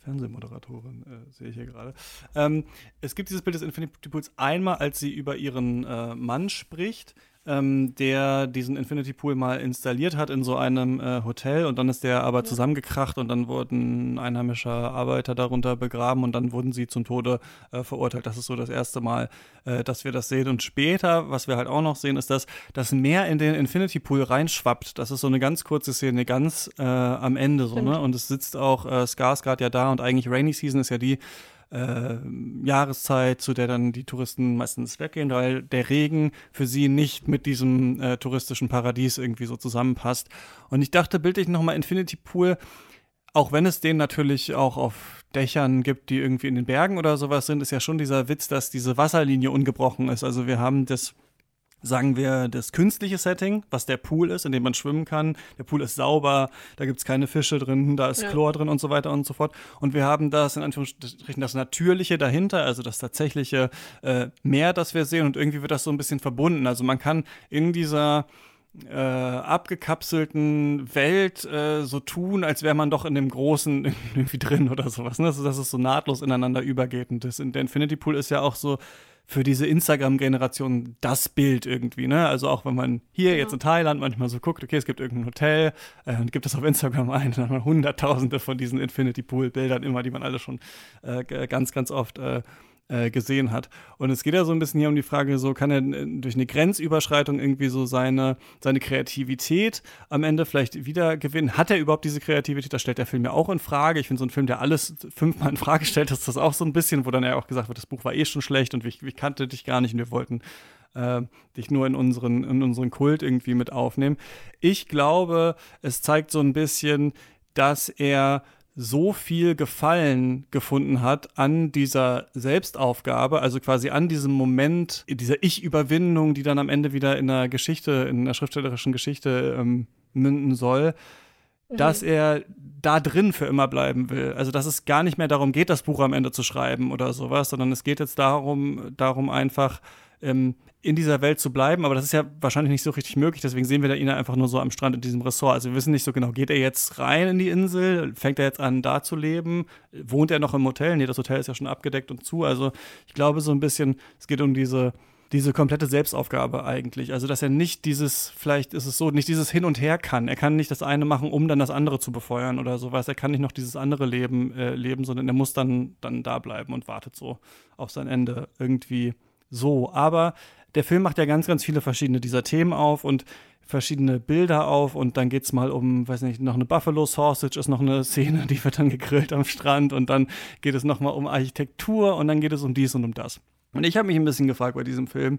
Fernsehmoderatorin, äh, sehe ich hier gerade. Ähm, es gibt dieses Bild des Infinity Pools einmal, als sie über ihren äh, Mann spricht ähm, der diesen Infinity Pool mal installiert hat in so einem äh, Hotel und dann ist der aber zusammengekracht und dann wurden einheimische Arbeiter darunter begraben und dann wurden sie zum Tode äh, verurteilt. Das ist so das erste Mal, äh, dass wir das sehen. Und später, was wir halt auch noch sehen, ist, dass das Meer in den Infinity Pool reinschwappt. Das ist so eine ganz kurze Szene, ganz äh, am Ende so, ne? Und es sitzt auch äh, Skarsgård ja da und eigentlich Rainy Season ist ja die, äh, Jahreszeit, zu der dann die Touristen meistens weggehen, weil der Regen für sie nicht mit diesem äh, touristischen Paradies irgendwie so zusammenpasst. Und ich dachte bildlich nochmal Infinity Pool, auch wenn es den natürlich auch auf Dächern gibt, die irgendwie in den Bergen oder sowas sind, ist ja schon dieser Witz, dass diese Wasserlinie ungebrochen ist. Also wir haben das sagen wir, das künstliche Setting, was der Pool ist, in dem man schwimmen kann. Der Pool ist sauber, da gibt es keine Fische drin, da ist ja. Chlor drin und so weiter und so fort. Und wir haben das in Anführungsstrichen das Natürliche dahinter, also das tatsächliche äh, Meer, das wir sehen. Und irgendwie wird das so ein bisschen verbunden. Also man kann in dieser äh, abgekapselten Welt äh, so tun, als wäre man doch in dem Großen irgendwie drin oder sowas. Ne? Also, dass es so nahtlos ineinander übergeht. Und das, der Infinity Pool ist ja auch so für diese Instagram-Generation das Bild irgendwie, ne? Also auch wenn man hier jetzt in Thailand manchmal so guckt, okay, es gibt irgendein Hotel äh, und gibt es auf Instagram ein, dann hat man hunderttausende von diesen Infinity Pool-Bildern immer, die man alle schon äh, ganz, ganz oft äh, äh, gesehen hat. Und es geht ja so ein bisschen hier um die Frage, so kann er äh, durch eine Grenzüberschreitung irgendwie so seine, seine Kreativität am Ende vielleicht wieder gewinnen. Hat er überhaupt diese Kreativität? Das stellt der Film ja auch in Frage. Ich finde so ein Film, der alles fünfmal in Frage stellt, ist das auch so ein bisschen, wo dann ja auch gesagt wird, das Buch war eh schon schlecht und ich, ich kannte dich gar nicht und wir wollten äh, dich nur in unseren, in unseren Kult irgendwie mit aufnehmen. Ich glaube, es zeigt so ein bisschen, dass er so viel Gefallen gefunden hat an dieser Selbstaufgabe, also quasi an diesem Moment, dieser Ich-Überwindung, die dann am Ende wieder in der Geschichte, in der schriftstellerischen Geschichte ähm, münden soll, mhm. dass er da drin für immer bleiben will. Also dass es gar nicht mehr darum geht, das Buch am Ende zu schreiben oder sowas, sondern es geht jetzt darum, darum einfach ähm, in dieser Welt zu bleiben, aber das ist ja wahrscheinlich nicht so richtig möglich, deswegen sehen wir da ihn einfach nur so am Strand in diesem Ressort. Also wir wissen nicht so genau, geht er jetzt rein in die Insel, fängt er jetzt an, da zu leben, wohnt er noch im Hotel? Nee, das Hotel ist ja schon abgedeckt und zu. Also ich glaube so ein bisschen, es geht um diese, diese komplette Selbstaufgabe eigentlich. Also dass er nicht dieses, vielleicht ist es so, nicht dieses Hin und Her kann. Er kann nicht das eine machen, um dann das andere zu befeuern oder sowas. Er kann nicht noch dieses andere Leben äh, leben, sondern er muss dann, dann da bleiben und wartet so auf sein Ende irgendwie so. Aber der Film macht ja ganz, ganz viele verschiedene dieser Themen auf und verschiedene Bilder auf und dann geht es mal um, weiß nicht, noch eine Buffalo Sausage ist noch eine Szene, die wird dann gegrillt am Strand und dann geht es nochmal um Architektur und dann geht es um dies und um das. Und ich habe mich ein bisschen gefragt bei diesem Film,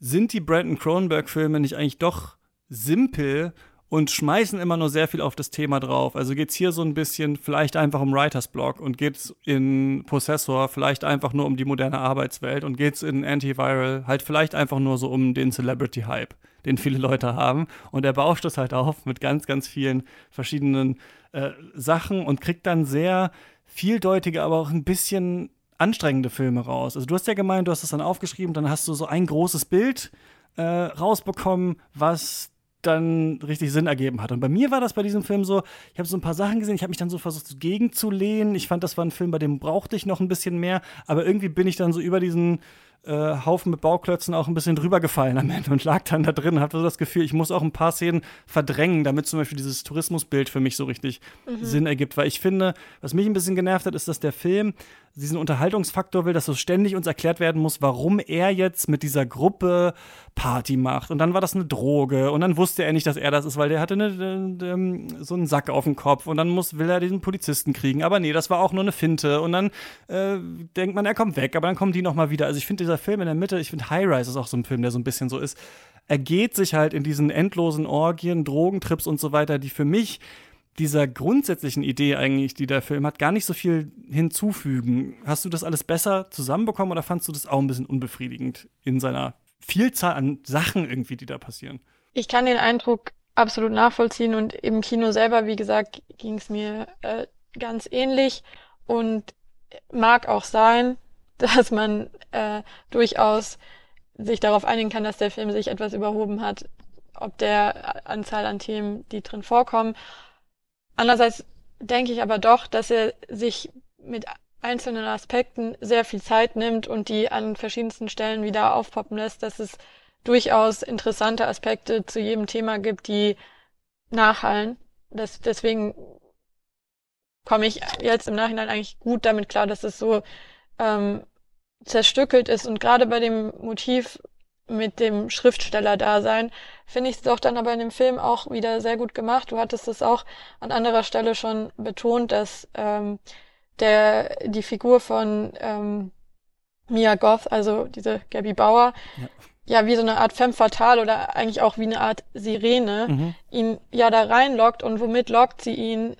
sind die Brandon Cronenberg-Filme nicht eigentlich doch simpel und schmeißen immer nur sehr viel auf das Thema drauf. Also geht's hier so ein bisschen vielleicht einfach um Writers Block und geht's in Possessor vielleicht einfach nur um die moderne Arbeitswelt und geht's in Antiviral halt vielleicht einfach nur so um den Celebrity Hype, den viele Leute haben. Und er bauscht das halt auf mit ganz, ganz vielen verschiedenen äh, Sachen und kriegt dann sehr vieldeutige, aber auch ein bisschen anstrengende Filme raus. Also du hast ja gemeint, du hast das dann aufgeschrieben, dann hast du so ein großes Bild äh, rausbekommen, was dann richtig Sinn ergeben hat. Und bei mir war das bei diesem Film so, ich habe so ein paar Sachen gesehen, ich habe mich dann so versucht gegenzulehnen. Ich fand, das war ein Film, bei dem brauchte ich noch ein bisschen mehr, aber irgendwie bin ich dann so über diesen äh, Haufen mit Bauklötzen auch ein bisschen drüber gefallen am Ende und lag dann da drin und hatte so das Gefühl, ich muss auch ein paar Szenen verdrängen, damit zum Beispiel dieses Tourismusbild für mich so richtig mhm. Sinn ergibt. Weil ich finde, was mich ein bisschen genervt hat, ist, dass der Film diesen Unterhaltungsfaktor will, dass so ständig uns erklärt werden muss, warum er jetzt mit dieser Gruppe Party macht. Und dann war das eine Droge und dann wusste er nicht, dass er das ist, weil der hatte eine, so einen Sack auf dem Kopf und dann muss, will er diesen Polizisten kriegen. Aber nee, das war auch nur eine Finte und dann äh, denkt man, er kommt weg, aber dann kommen die nochmal wieder. Also ich finde dieser Film in der Mitte, ich finde High Rise ist auch so ein Film, der so ein bisschen so ist, ergeht sich halt in diesen endlosen Orgien, Drogentrips und so weiter, die für mich dieser grundsätzlichen Idee eigentlich, die der Film hat, gar nicht so viel hinzufügen. Hast du das alles besser zusammenbekommen oder fandst du das auch ein bisschen unbefriedigend in seiner Vielzahl an Sachen irgendwie, die da passieren? Ich kann den Eindruck absolut nachvollziehen und im Kino selber, wie gesagt, ging es mir äh, ganz ähnlich und mag auch sein, dass man äh, durchaus sich darauf einigen kann, dass der Film sich etwas überhoben hat, ob der Anzahl an Themen, die drin vorkommen. Andererseits denke ich aber doch, dass er sich mit einzelnen Aspekten sehr viel Zeit nimmt und die an verschiedensten Stellen wieder aufpoppen lässt, dass es durchaus interessante Aspekte zu jedem Thema gibt, die nachhallen. Das, deswegen komme ich jetzt im Nachhinein eigentlich gut damit klar, dass es so ähm, zerstückelt ist und gerade bei dem Motiv mit dem Schriftsteller-Dasein finde ich es doch dann aber in dem Film auch wieder sehr gut gemacht. Du hattest es auch an anderer Stelle schon betont, dass ähm, der die Figur von ähm, Mia Goth, also diese Gabby Bauer, ja. ja wie so eine Art femme fatale oder eigentlich auch wie eine Art Sirene mhm. ihn ja da reinlockt und womit lockt sie ihn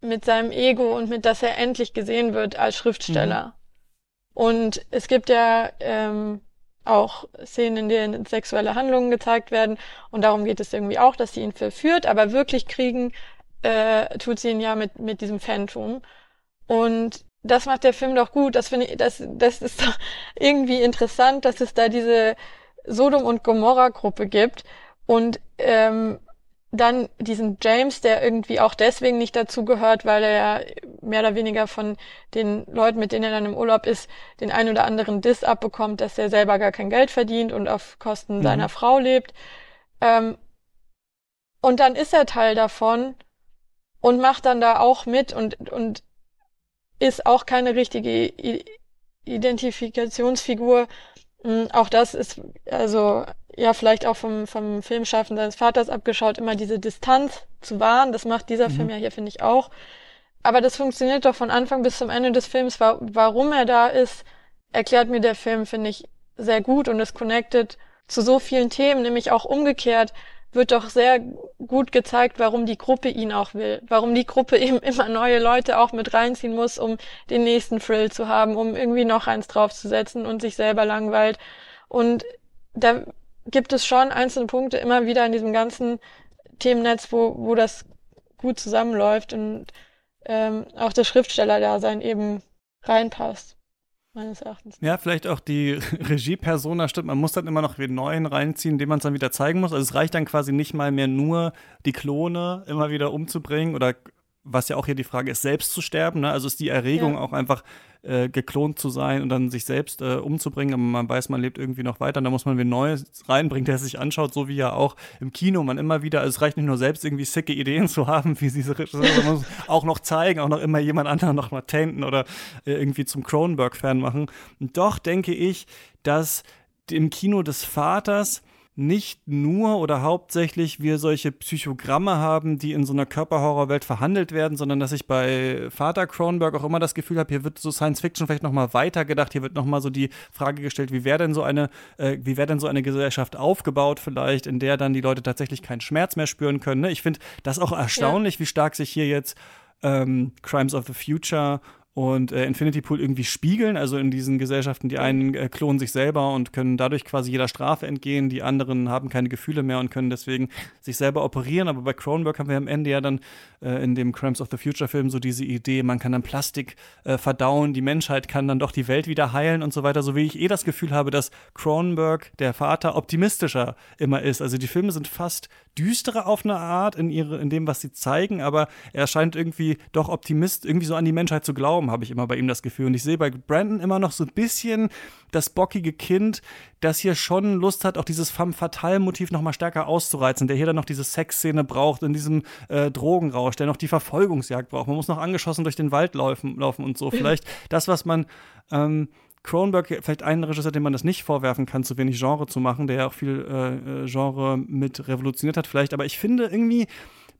mit seinem Ego und mit, dass er endlich gesehen wird als Schriftsteller. Mhm. Und es gibt ja ähm, auch Szenen, in denen sexuelle Handlungen gezeigt werden. Und darum geht es irgendwie auch, dass sie ihn verführt, aber wirklich kriegen äh, tut sie ihn ja mit, mit diesem Phantom. Und das macht der Film doch gut. Das finde ich, das, das ist doch irgendwie interessant, dass es da diese Sodom und Gomorra Gruppe gibt Und ähm, dann diesen James, der irgendwie auch deswegen nicht dazugehört, weil er ja mehr oder weniger von den Leuten, mit denen er dann im Urlaub ist, den ein oder anderen Diss abbekommt, dass er selber gar kein Geld verdient und auf Kosten mhm. seiner Frau lebt. Ähm, und dann ist er Teil davon und macht dann da auch mit und, und ist auch keine richtige Identifikationsfigur. Hm, auch das ist, also ja, vielleicht auch vom, vom Filmschaffen seines Vaters abgeschaut, immer diese Distanz zu wahren. Das macht dieser mhm. Film ja hier, finde ich, auch. Aber das funktioniert doch von Anfang bis zum Ende des Films. Warum er da ist, erklärt mir der Film, finde ich, sehr gut und es connected zu so vielen Themen, nämlich auch umgekehrt wird doch sehr gut gezeigt, warum die Gruppe ihn auch will, warum die Gruppe eben immer neue Leute auch mit reinziehen muss, um den nächsten Thrill zu haben, um irgendwie noch eins draufzusetzen und sich selber langweilt. Und da gibt es schon einzelne Punkte immer wieder in diesem ganzen Themennetz, wo, wo das gut zusammenläuft und ähm, auch der Schriftsteller-Dasein eben reinpasst meines Erachtens. Ja, vielleicht auch die Regie-Persona stimmt. Man muss dann immer noch wieder neuen reinziehen, den man es dann wieder zeigen muss. Also es reicht dann quasi nicht mal mehr nur, die Klone immer wieder umzubringen oder was ja auch hier die Frage ist, selbst zu sterben. Ne? Also ist die Erregung ja. auch einfach äh, geklont zu sein und dann sich selbst äh, umzubringen, aber man weiß, man lebt irgendwie noch weiter und da muss man wieder Neues reinbringen, der sich anschaut, so wie ja auch im Kino man immer wieder, also es reicht nicht nur selbst irgendwie sicke Ideen zu haben, wie Regisseure, man muss auch noch zeigen, auch noch immer jemand anderen noch mal tainten oder äh, irgendwie zum Cronenberg-Fan machen. Und doch denke ich, dass im Kino des Vaters nicht nur oder hauptsächlich wir solche Psychogramme haben, die in so einer Körperhorrorwelt verhandelt werden, sondern dass ich bei Vater Cronenberg auch immer das Gefühl habe, hier wird so Science Fiction vielleicht noch mal weitergedacht, hier wird noch mal so die Frage gestellt, wie wäre denn so eine äh, wie wäre denn so eine Gesellschaft aufgebaut vielleicht, in der dann die Leute tatsächlich keinen Schmerz mehr spüren können. Ne? Ich finde das auch erstaunlich, ja. wie stark sich hier jetzt ähm, Crimes of the Future und äh, Infinity Pool irgendwie spiegeln. Also in diesen Gesellschaften, die einen äh, klonen sich selber und können dadurch quasi jeder Strafe entgehen. Die anderen haben keine Gefühle mehr und können deswegen sich selber operieren. Aber bei Cronenberg haben wir am Ende ja dann äh, in dem Crimes of the Future Film so diese Idee, man kann dann Plastik äh, verdauen, die Menschheit kann dann doch die Welt wieder heilen und so weiter. So wie ich eh das Gefühl habe, dass Cronenberg, der Vater, optimistischer immer ist. Also die Filme sind fast düsterer auf eine Art in, ihre, in dem, was sie zeigen, aber er scheint irgendwie doch Optimist, irgendwie so an die Menschheit zu glauben, habe ich immer bei ihm das Gefühl. Und ich sehe bei Brandon immer noch so ein bisschen das bockige Kind, das hier schon Lust hat, auch dieses femme fatale Motiv noch mal stärker auszureizen, der hier dann noch diese Sexszene braucht in diesem äh, Drogenrausch, der noch die Verfolgungsjagd braucht. Man muss noch angeschossen durch den Wald laufen, laufen und so. Vielleicht das, was man ähm, Cronenberg vielleicht einen Regisseur, dem man das nicht vorwerfen kann, zu wenig Genre zu machen, der ja auch viel äh, äh, Genre mit revolutioniert hat, vielleicht. Aber ich finde irgendwie,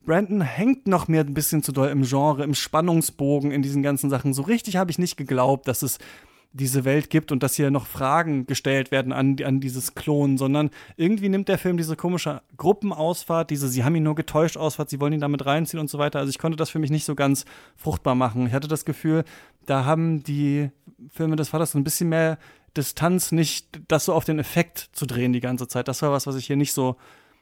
Brandon hängt noch mehr ein bisschen zu doll im Genre, im Spannungsbogen, in diesen ganzen Sachen. So richtig habe ich nicht geglaubt, dass es diese Welt gibt und dass hier noch Fragen gestellt werden an, an dieses Klon, sondern irgendwie nimmt der Film diese komische Gruppenausfahrt, diese Sie haben ihn nur getäuscht Ausfahrt, Sie wollen ihn damit reinziehen und so weiter. Also ich konnte das für mich nicht so ganz fruchtbar machen. Ich hatte das Gefühl, da haben die Filme des Vaters so ein bisschen mehr Distanz, nicht das so auf den Effekt zu drehen die ganze Zeit. Das war was, was ich hier nicht so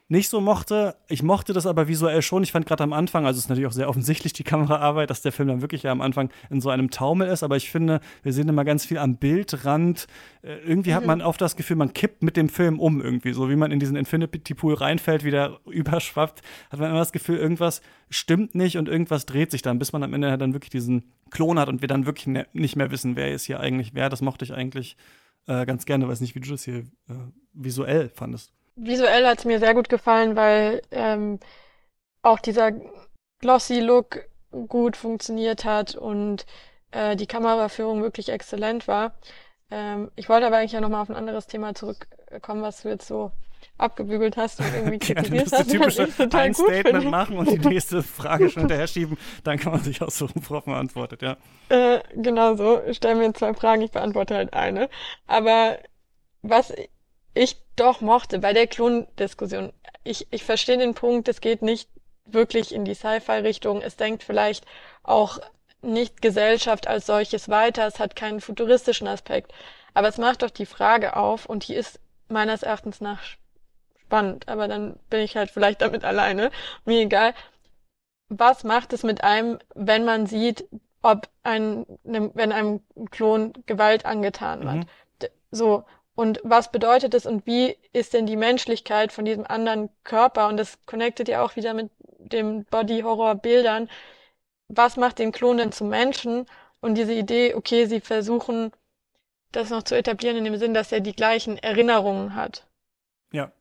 nicht so mochte. Ich mochte das aber visuell schon. Ich fand gerade am Anfang, also es ist natürlich auch sehr offensichtlich die Kameraarbeit, dass der Film dann wirklich ja am Anfang in so einem Taumel ist, aber ich finde, wir sehen immer ganz viel am Bildrand. Äh, irgendwie mhm. hat man oft das Gefühl, man kippt mit dem Film um irgendwie, so wie man in diesen Infinity Pool reinfällt, wieder überschwappt, hat man immer das Gefühl, irgendwas stimmt nicht und irgendwas dreht sich dann, bis man am Ende dann wirklich diesen Klon hat und wir dann wirklich ne nicht mehr wissen, wer ist hier eigentlich wer. Das mochte ich eigentlich äh, ganz gerne. Weiß nicht, wie du das hier äh, visuell fandest visuell hat es mir sehr gut gefallen, weil ähm, auch dieser glossy Look gut funktioniert hat und äh, die Kameraführung wirklich exzellent war. Ähm, ich wollte aber eigentlich ja nochmal auf ein anderes Thema zurückkommen, was du jetzt so abgebügelt hast und irgendwie kritisiert hast. Ja, typische ein Statement machen und die nächste Frage schon hinterher schieben, dann kann man sich aussuchen, worauf man antwortet, ja. Äh, genau so. Stell mir zwei Fragen, ich beantworte halt eine. Aber was ich doch mochte bei der Klondiskussion. Ich, ich verstehe den Punkt, es geht nicht wirklich in die Sci-Fi-Richtung. Es denkt vielleicht auch nicht Gesellschaft als solches weiter. Es hat keinen futuristischen Aspekt. Aber es macht doch die Frage auf und die ist meines Erachtens nach spannend. Aber dann bin ich halt vielleicht damit alleine. Mir egal. Was macht es mit einem, wenn man sieht, ob ein, wenn einem Klon Gewalt angetan wird? Mhm. So. Und was bedeutet es und wie ist denn die Menschlichkeit von diesem anderen Körper und das connectet ja auch wieder mit dem Body-Horror-Bildern. Was macht den Klon denn zum Menschen? Und diese Idee, okay, sie versuchen das noch zu etablieren in dem Sinn, dass er die gleichen Erinnerungen hat. Ja.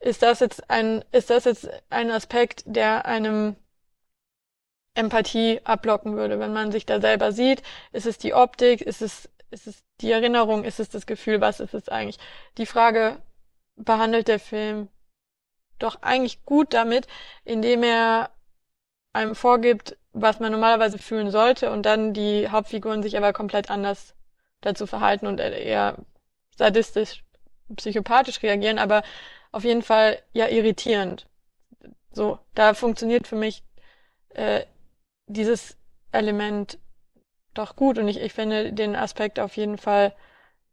Ist das jetzt ein, ist das jetzt ein Aspekt, der einem Empathie abblocken würde, wenn man sich da selber sieht? Ist es die Optik? Ist es, ist es die Erinnerung? Ist es das Gefühl? Was ist es eigentlich? Die Frage behandelt der Film doch eigentlich gut damit, indem er einem vorgibt, was man normalerweise fühlen sollte und dann die Hauptfiguren sich aber komplett anders dazu verhalten und eher sadistisch, psychopathisch reagieren, aber auf jeden Fall ja irritierend. So, da funktioniert für mich äh, dieses Element doch gut und ich, ich finde den Aspekt auf jeden Fall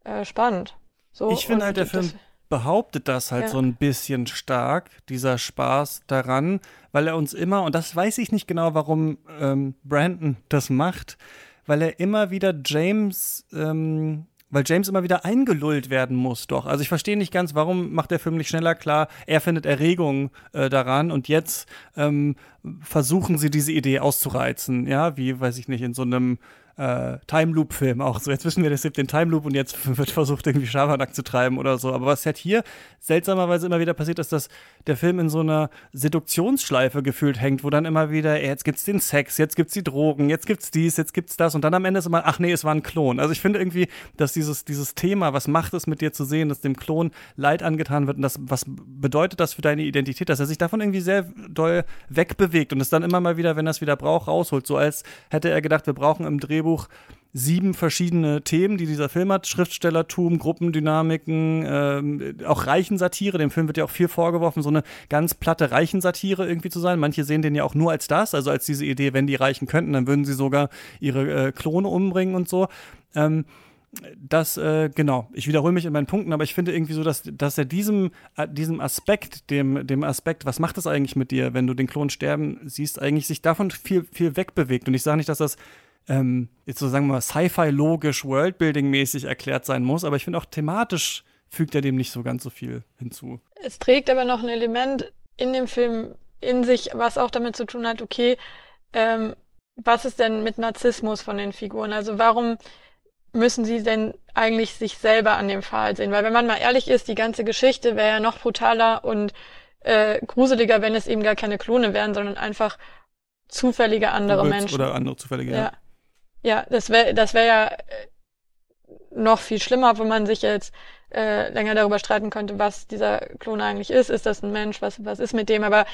äh, spannend. So, ich finde halt, der Film behauptet das halt ja. so ein bisschen stark, dieser Spaß daran, weil er uns immer, und das weiß ich nicht genau, warum ähm, Brandon das macht, weil er immer wieder James, ähm, weil James immer wieder eingelullt werden muss, doch. Also ich verstehe nicht ganz, warum macht der Film nicht schneller klar, er findet Erregung äh, daran und jetzt ähm, versuchen sie diese Idee auszureizen, ja, wie, weiß ich nicht, in so einem äh, Time Loop Film auch so. Jetzt wissen wir, es gibt den Time Loop und jetzt wird versucht, irgendwie Schabernack zu treiben oder so. Aber was halt hier seltsamerweise immer wieder passiert, ist, dass der Film in so einer Seduktionsschleife gefühlt hängt, wo dann immer wieder, jetzt gibt's den Sex, jetzt gibt's die Drogen, jetzt gibt's dies, jetzt gibt's das und dann am Ende ist immer, ach nee, es war ein Klon. Also ich finde irgendwie, dass dieses, dieses Thema, was macht es mit dir zu sehen, dass dem Klon Leid angetan wird und das, was bedeutet das für deine Identität, dass er sich davon irgendwie sehr doll wegbewegt und es dann immer mal wieder, wenn er es wieder braucht, rausholt. So als hätte er gedacht, wir brauchen im Drehbuch sieben verschiedene Themen, die dieser Film hat. Schriftstellertum, Gruppendynamiken, ähm, auch Reichensatire. Dem Film wird ja auch viel vorgeworfen, so eine ganz platte Reichensatire irgendwie zu sein. Manche sehen den ja auch nur als das, also als diese Idee, wenn die Reichen könnten, dann würden sie sogar ihre äh, Klone umbringen und so. Ähm, das, äh, genau, ich wiederhole mich in meinen Punkten, aber ich finde irgendwie so, dass, dass er diesem, äh, diesem Aspekt, dem, dem Aspekt, was macht das eigentlich mit dir, wenn du den Klon sterben siehst, eigentlich sich davon viel, viel wegbewegt. Und ich sage nicht, dass das ähm, jetzt so sagen wir mal Sci-Fi-logisch, Worldbuilding-mäßig erklärt sein muss, aber ich finde auch thematisch fügt er dem nicht so ganz so viel hinzu. Es trägt aber noch ein Element in dem Film in sich, was auch damit zu tun hat, okay, ähm, was ist denn mit Narzissmus von den Figuren? Also warum müssen sie denn eigentlich sich selber an dem Pfahl sehen? Weil wenn man mal ehrlich ist, die ganze Geschichte wäre ja noch brutaler und äh, gruseliger, wenn es eben gar keine Klone wären, sondern einfach zufällige andere Menschen. Oder andere zufällige, ja. ja. Ja, das wäre das wäre ja äh, noch viel schlimmer, wo man sich jetzt äh, länger darüber streiten könnte, was dieser Klon eigentlich ist. Ist das ein Mensch? Was, was ist mit dem? Aber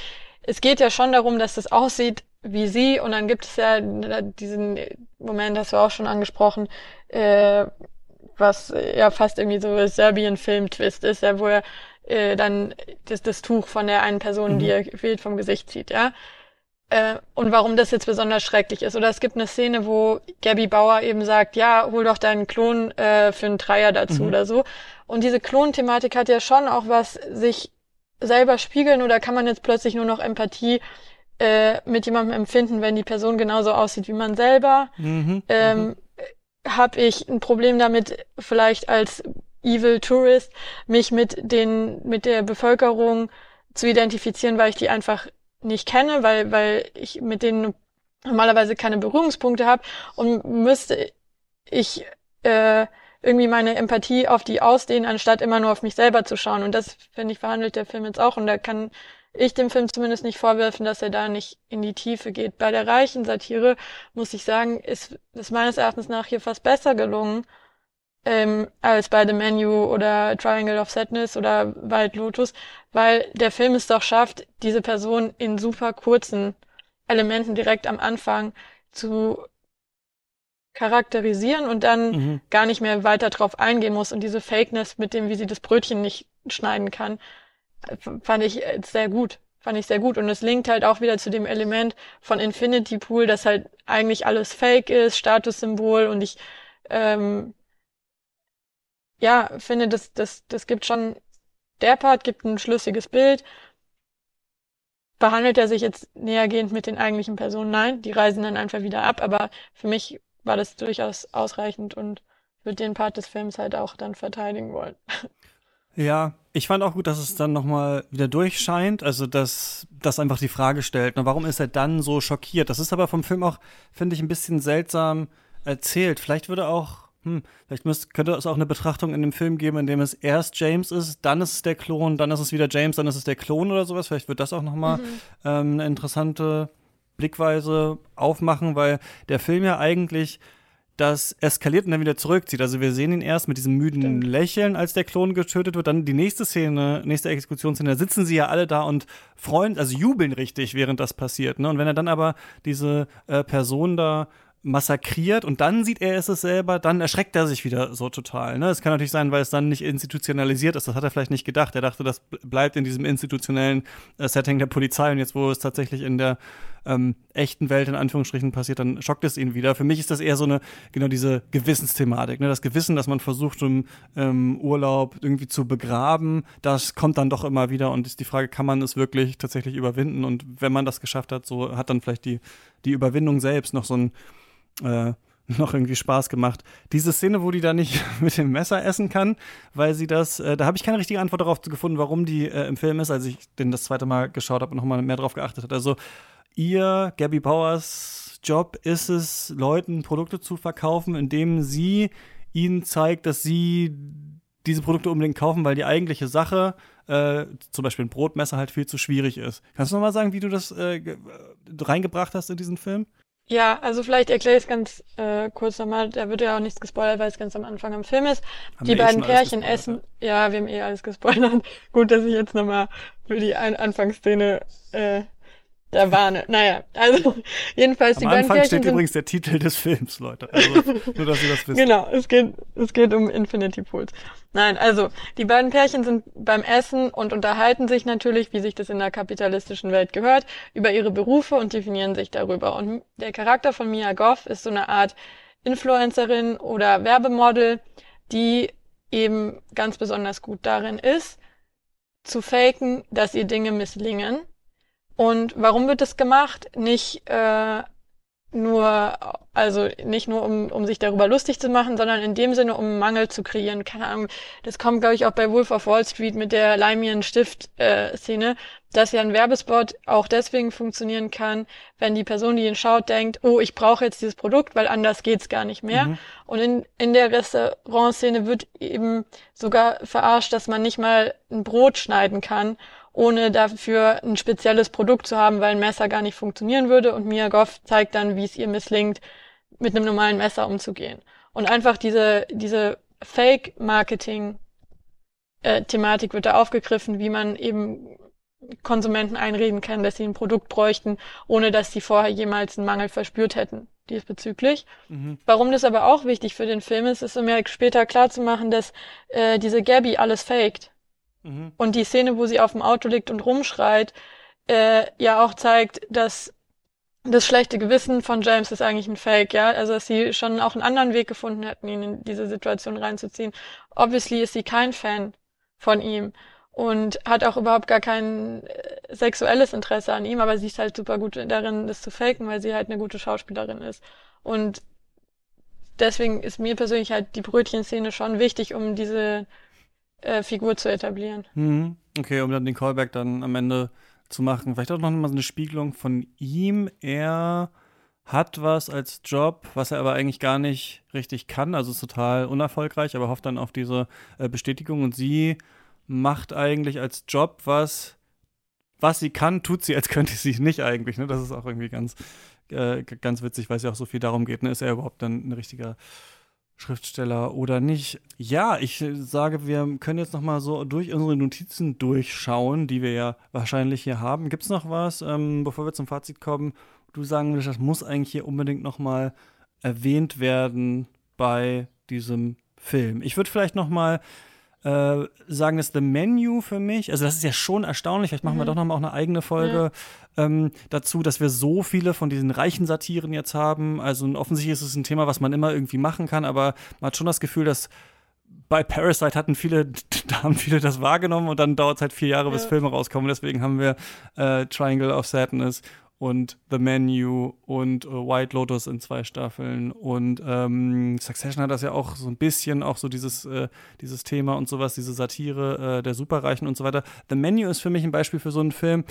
es geht ja schon darum, dass das aussieht wie sie. Und dann gibt es ja diesen Moment, hast du auch schon angesprochen, äh, was ja fast irgendwie so Serbien-Film-Twist ist, ja, wo er äh, dann das, das Tuch von der einen Person, mhm. die er fehlt, vom Gesicht zieht, ja. Äh, und warum das jetzt besonders schrecklich ist. Oder es gibt eine Szene, wo Gabby Bauer eben sagt, ja, hol doch deinen Klon äh, für einen Dreier dazu mhm. oder so. Und diese Klonthematik hat ja schon auch was sich selber spiegeln oder kann man jetzt plötzlich nur noch Empathie äh, mit jemandem empfinden, wenn die Person genauso aussieht wie man selber? Mhm. Ähm, mhm. Habe ich ein Problem damit, vielleicht als Evil Tourist mich mit den mit der Bevölkerung zu identifizieren, weil ich die einfach nicht kenne, weil, weil ich mit denen normalerweise keine Berührungspunkte habe und müsste ich äh, irgendwie meine Empathie auf die ausdehnen, anstatt immer nur auf mich selber zu schauen. Und das, finde ich, verhandelt der Film jetzt auch. Und da kann ich dem Film zumindest nicht vorwerfen, dass er da nicht in die Tiefe geht. Bei der reichen Satire, muss ich sagen, ist es meines Erachtens nach hier fast besser gelungen, ähm, als bei The Menu oder Triangle of Sadness oder Wild Lotus, weil der Film es doch schafft, diese Person in super kurzen Elementen direkt am Anfang zu charakterisieren und dann mhm. gar nicht mehr weiter drauf eingehen muss und diese Fakeness mit dem, wie sie das Brötchen nicht schneiden kann, fand ich sehr gut. Fand ich sehr gut. Und es linkt halt auch wieder zu dem Element von Infinity Pool, dass halt eigentlich alles fake ist, Statussymbol und ich ähm, ja, finde, das, das, das gibt schon, der Part gibt ein schlüssiges Bild. Behandelt er sich jetzt nähergehend mit den eigentlichen Personen? Nein, die reisen dann einfach wieder ab, aber für mich war das durchaus ausreichend und würde den Part des Films halt auch dann verteidigen wollen. Ja, ich fand auch gut, dass es dann nochmal wieder durchscheint, also dass das einfach die Frage stellt, na, warum ist er dann so schockiert? Das ist aber vom Film auch, finde ich, ein bisschen seltsam erzählt. Vielleicht würde auch, hm, vielleicht müsste, könnte es auch eine Betrachtung in dem Film geben, in dem es erst James ist, dann ist es der Klon, dann ist es wieder James, dann ist es der Klon oder sowas. Vielleicht wird das auch nochmal mhm. ähm, eine interessante Blickweise aufmachen, weil der Film ja eigentlich das eskaliert und dann wieder zurückzieht. Also wir sehen ihn erst mit diesem müden Stimmt. Lächeln, als der Klon getötet wird. Dann die nächste Szene, nächste Exekutionsszene, da sitzen sie ja alle da und freuen, also jubeln richtig, während das passiert. Ne? Und wenn er dann aber diese äh, Person da massakriert und dann sieht er es selber, dann erschreckt er sich wieder so total. Ne? Es kann natürlich sein, weil es dann nicht institutionalisiert ist. Das hat er vielleicht nicht gedacht. Er dachte, das bleibt in diesem institutionellen äh, Setting der Polizei und jetzt, wo es tatsächlich in der ähm, echten Welt in Anführungsstrichen passiert, dann schockt es ihn wieder. Für mich ist das eher so eine, genau diese Gewissensthematik. Ne? Das Gewissen, das man versucht im ähm, Urlaub irgendwie zu begraben, das kommt dann doch immer wieder und ist die Frage, kann man es wirklich tatsächlich überwinden? Und wenn man das geschafft hat, so hat dann vielleicht die, die Überwindung selbst noch so ein äh, noch irgendwie Spaß gemacht. Diese Szene, wo die da nicht mit dem Messer essen kann, weil sie das, äh, da habe ich keine richtige Antwort darauf gefunden, warum die äh, im Film ist, als ich den das zweite Mal geschaut habe und nochmal mehr drauf geachtet habe. Also ihr, Gabby Powers, Job ist es, Leuten Produkte zu verkaufen, indem sie ihnen zeigt, dass sie diese Produkte unbedingt kaufen, weil die eigentliche Sache, äh, zum Beispiel ein Brotmesser, halt viel zu schwierig ist. Kannst du noch mal sagen, wie du das äh, reingebracht hast in diesen Film? Ja, also vielleicht erkläre ich es ganz äh, kurz nochmal. Da wird ja auch nichts gespoilert, weil es ganz am Anfang am Film ist. Haben die eh beiden eh Pärchen essen. Ja, wir haben eh alles gespoilert. Gut, dass ich jetzt nochmal für die Ein Anfangsszene äh, da warne. Naja, also jedenfalls Am die beiden Anfang Pärchen steht sind, übrigens der Titel des Films, Leute. Also, nur, dass ihr das wisst. Genau, es geht, es geht um Infinity Pools. Nein, also die beiden Pärchen sind beim Essen und unterhalten sich natürlich, wie sich das in der kapitalistischen Welt gehört, über ihre Berufe und definieren sich darüber. Und der Charakter von Mia Goff ist so eine Art Influencerin oder Werbemodel, die eben ganz besonders gut darin ist, zu faken, dass ihr Dinge misslingen und warum wird das gemacht? Nicht äh, nur, also nicht nur, um, um sich darüber lustig zu machen, sondern in dem Sinne, um Mangel zu kreieren. Keine Ahnung. Das kommt, glaube ich, auch bei Wolf of Wall Street mit der Leimien Stift-Szene, äh, dass ja ein Werbespot auch deswegen funktionieren kann, wenn die Person, die ihn schaut, denkt, oh, ich brauche jetzt dieses Produkt, weil anders geht's gar nicht mehr. Mhm. Und in, in der Restaurantszene wird eben sogar verarscht, dass man nicht mal ein Brot schneiden kann ohne dafür ein spezielles Produkt zu haben, weil ein Messer gar nicht funktionieren würde. Und Mia Goff zeigt dann, wie es ihr misslingt, mit einem normalen Messer umzugehen. Und einfach diese, diese Fake-Marketing-Thematik wird da aufgegriffen, wie man eben Konsumenten einreden kann, dass sie ein Produkt bräuchten, ohne dass sie vorher jemals einen Mangel verspürt hätten diesbezüglich. Mhm. Warum das aber auch wichtig für den Film ist, ist, um mir später klarzumachen, dass äh, diese Gabby alles faked. Mhm. Und die Szene, wo sie auf dem Auto liegt und rumschreit, äh, ja auch zeigt, dass das schlechte Gewissen von James ist eigentlich ein Fake, ja. Also dass sie schon auch einen anderen Weg gefunden hätten, ihn in diese Situation reinzuziehen. Obviously ist sie kein Fan von ihm und hat auch überhaupt gar kein äh, sexuelles Interesse an ihm, aber sie ist halt super gut darin, das zu faken, weil sie halt eine gute Schauspielerin ist. Und deswegen ist mir persönlich halt die Brötchenszene schon wichtig, um diese äh, Figur zu etablieren. Mhm. Okay, um dann den Callback dann am Ende zu machen. Vielleicht auch noch mal so eine Spiegelung von ihm. Er hat was als Job, was er aber eigentlich gar nicht richtig kann, also ist total unerfolgreich, aber hofft dann auf diese äh, Bestätigung und sie macht eigentlich als Job was, was sie kann, tut sie, als könnte sie nicht eigentlich. Ne? Das ist auch irgendwie ganz, äh, ganz witzig, weil es ja auch so viel darum geht. Ne? Ist er überhaupt dann ein richtiger Schriftsteller oder nicht. Ja, ich sage, wir können jetzt noch mal so durch unsere Notizen durchschauen, die wir ja wahrscheinlich hier haben. Gibt es noch was, ähm, bevor wir zum Fazit kommen? Du sagen würdest, das muss eigentlich hier unbedingt noch mal erwähnt werden bei diesem Film. Ich würde vielleicht noch mal äh, sagen, dass The Menu für mich, also das ist ja schon erstaunlich, vielleicht machen mhm. wir doch noch mal auch eine eigene Folge ja. ähm, dazu, dass wir so viele von diesen reichen Satiren jetzt haben. Also offensichtlich ist es ein Thema, was man immer irgendwie machen kann, aber man hat schon das Gefühl, dass bei Parasite hatten viele, da haben viele das wahrgenommen und dann dauert es halt vier Jahre, bis ja. Filme rauskommen. Deswegen haben wir äh, Triangle of Sadness und The Menu und äh, White Lotus in zwei Staffeln und ähm, Succession hat das ja auch so ein bisschen, auch so dieses, äh, dieses Thema und sowas, diese Satire äh, der Superreichen und so weiter. The Menu ist für mich ein Beispiel für so einen Film,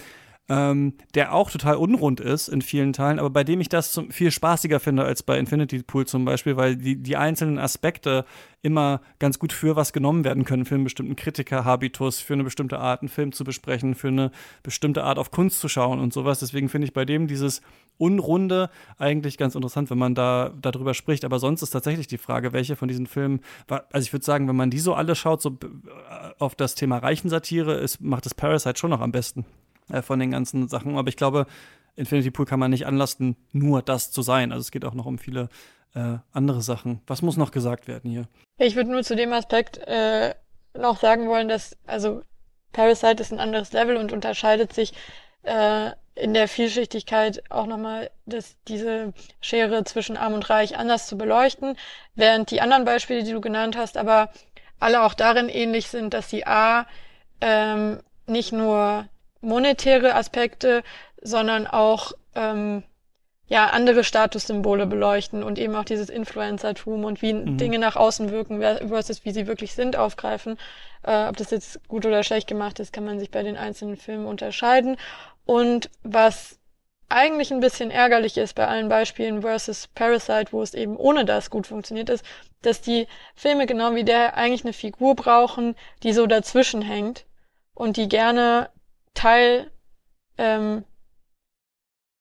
ähm, der auch total unrund ist in vielen Teilen, aber bei dem ich das zum, viel spaßiger finde als bei Infinity Pool zum Beispiel, weil die, die einzelnen Aspekte immer ganz gut für was genommen werden können, für einen bestimmten Kritiker-Habitus, für eine bestimmte Art, einen Film zu besprechen, für eine bestimmte Art auf Kunst zu schauen und sowas. Deswegen finde ich bei dem dieses Unrunde eigentlich ganz interessant, wenn man da darüber spricht. Aber sonst ist tatsächlich die Frage, welche von diesen Filmen, also ich würde sagen, wenn man die so alle schaut, so äh, auf das Thema Reichensatire, ist, macht das Parasite schon noch am besten äh, von den ganzen Sachen. Aber ich glaube, Infinity Pool kann man nicht anlasten, nur das zu sein. Also es geht auch noch um viele äh, andere Sachen. Was muss noch gesagt werden hier? Ich würde nur zu dem Aspekt äh, noch sagen wollen, dass also Parasite ist ein anderes Level und unterscheidet sich äh, in der Vielschichtigkeit auch nochmal, dass diese Schere zwischen Arm und Reich anders zu beleuchten, während die anderen Beispiele, die du genannt hast, aber alle auch darin ähnlich sind, dass sie A ähm, nicht nur monetäre Aspekte, sondern auch ähm, ja andere Statussymbole beleuchten und eben auch dieses Influencertum und wie mhm. Dinge nach außen wirken versus wie sie wirklich sind aufgreifen. Äh, ob das jetzt gut oder schlecht gemacht ist, kann man sich bei den einzelnen Filmen unterscheiden. Und was eigentlich ein bisschen ärgerlich ist bei allen Beispielen versus Parasite, wo es eben ohne das gut funktioniert ist, dass die Filme genau wie der eigentlich eine Figur brauchen, die so dazwischen hängt und die gerne Teil ähm,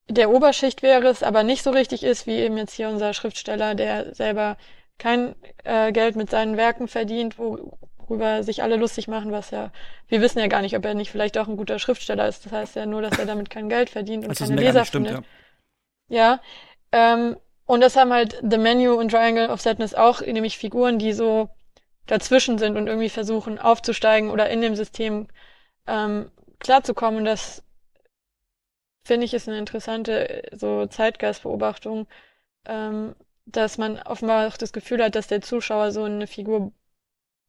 der Oberschicht wäre es, aber nicht so richtig ist, wie eben jetzt hier unser Schriftsteller, der selber kein äh, Geld mit seinen Werken verdient, worüber sich alle lustig machen, was ja, wir wissen ja gar nicht, ob er nicht vielleicht auch ein guter Schriftsteller ist. Das heißt ja nur, dass er damit kein Geld verdient und keine Leser stimmt, findet. Ja. ja ähm, und das haben halt The Menu und Triangle of Sadness auch, nämlich Figuren, die so dazwischen sind und irgendwie versuchen aufzusteigen oder in dem System ähm, klarzukommen. Das finde ich ist eine interessante so Zeitgeistbeobachtung, ähm, dass man offenbar auch das Gefühl hat, dass der Zuschauer so eine Figur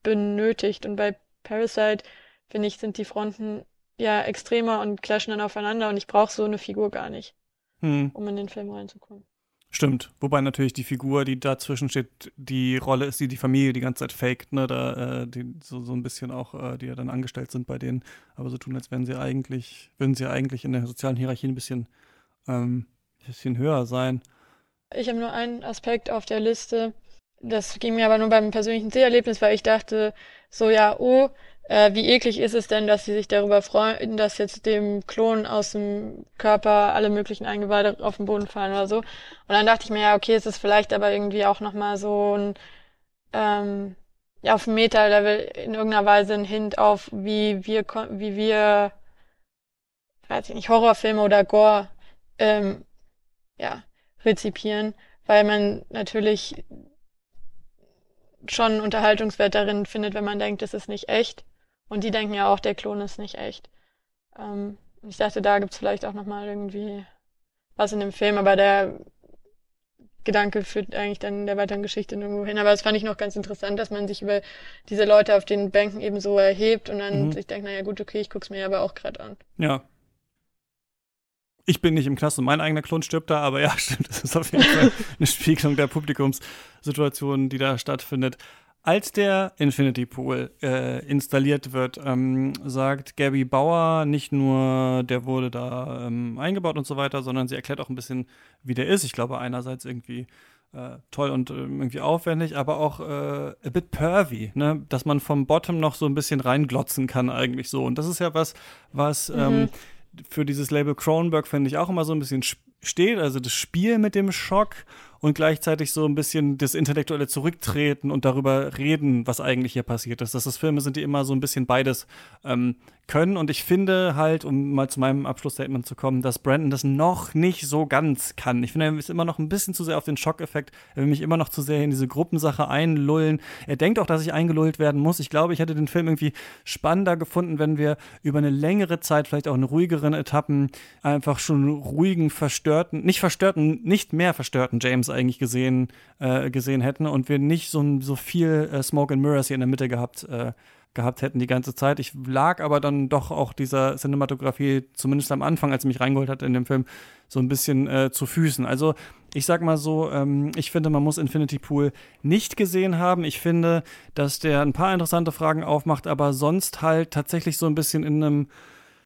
benötigt. Und bei Parasite, finde ich, sind die Fronten ja extremer und clashen dann aufeinander und ich brauche so eine Figur gar nicht, hm. um in den Film reinzukommen. Stimmt, wobei natürlich die Figur, die dazwischen steht, die Rolle ist, die die Familie die ganze Zeit faked, ne, da, äh, die so, so ein bisschen auch, äh, die ja dann angestellt sind bei denen, aber so tun, als wären sie eigentlich, würden sie eigentlich in der sozialen Hierarchie ein bisschen, ähm, ein bisschen höher sein. Ich habe nur einen Aspekt auf der Liste, das ging mir aber nur beim persönlichen Seherlebnis, weil ich dachte, so ja, oh, äh, wie eklig ist es denn, dass sie sich darüber freuen, dass jetzt dem Klon aus dem Körper alle möglichen Eingeweide auf den Boden fallen oder so. Und dann dachte ich mir, ja, okay, es ist vielleicht aber irgendwie auch nochmal so ein, ähm, ja, auf Meta-Level in irgendeiner Weise ein Hint auf, wie wir, wie wir, weiß ich nicht, Horrorfilme oder Gore, ähm, ja, rezipieren, weil man natürlich schon Unterhaltungswert darin findet, wenn man denkt, es ist nicht echt. Und die denken ja auch, der Klon ist nicht echt. Ähm, ich dachte, da gibt's vielleicht auch nochmal irgendwie was in dem Film, aber der Gedanke führt eigentlich dann in der weiteren Geschichte nirgendwo hin. Aber das fand ich noch ganz interessant, dass man sich über diese Leute auf den Bänken eben so erhebt und dann mhm. sich denkt, naja gut, okay, ich guck's mir aber auch gerade an. Ja. Ich bin nicht im Knast und mein eigener Klon stirbt da, aber ja, stimmt, das ist auf jeden Fall eine Spiegelung der Publikumssituation, die da stattfindet. Als der Infinity Pool äh, installiert wird, ähm, sagt Gabby Bauer nicht nur, der wurde da ähm, eingebaut und so weiter, sondern sie erklärt auch ein bisschen, wie der ist. Ich glaube, einerseits irgendwie äh, toll und äh, irgendwie aufwendig, aber auch äh, a bit pervy, ne? dass man vom Bottom noch so ein bisschen reinglotzen kann eigentlich so. Und das ist ja was, was mhm. ähm, für dieses Label Cronenberg, finde ich, auch immer so ein bisschen steht. Also das Spiel mit dem Schock und gleichzeitig so ein bisschen das intellektuelle Zurücktreten und darüber reden, was eigentlich hier passiert ist. Dass das Filme sind, die immer so ein bisschen beides ähm, können. Und ich finde halt, um mal zu meinem Abschlussstatement zu kommen, dass Brandon das noch nicht so ganz kann. Ich finde, er ist immer noch ein bisschen zu sehr auf den Schockeffekt. Er will mich immer noch zu sehr in diese Gruppensache einlullen. Er denkt auch, dass ich eingelullt werden muss. Ich glaube, ich hätte den Film irgendwie spannender gefunden, wenn wir über eine längere Zeit, vielleicht auch in ruhigeren Etappen, einfach schon ruhigen, verstörten, nicht verstörten, nicht mehr verstörten James eigentlich gesehen, äh, gesehen hätten und wir nicht so, so viel äh, Smoke and Mirrors hier in der Mitte gehabt äh, gehabt hätten die ganze Zeit. Ich lag aber dann doch auch dieser Cinematografie, zumindest am Anfang, als sie mich reingeholt hat in dem Film, so ein bisschen äh, zu Füßen. Also ich sag mal so, ähm, ich finde, man muss Infinity Pool nicht gesehen haben. Ich finde, dass der ein paar interessante Fragen aufmacht, aber sonst halt tatsächlich so ein bisschen in einem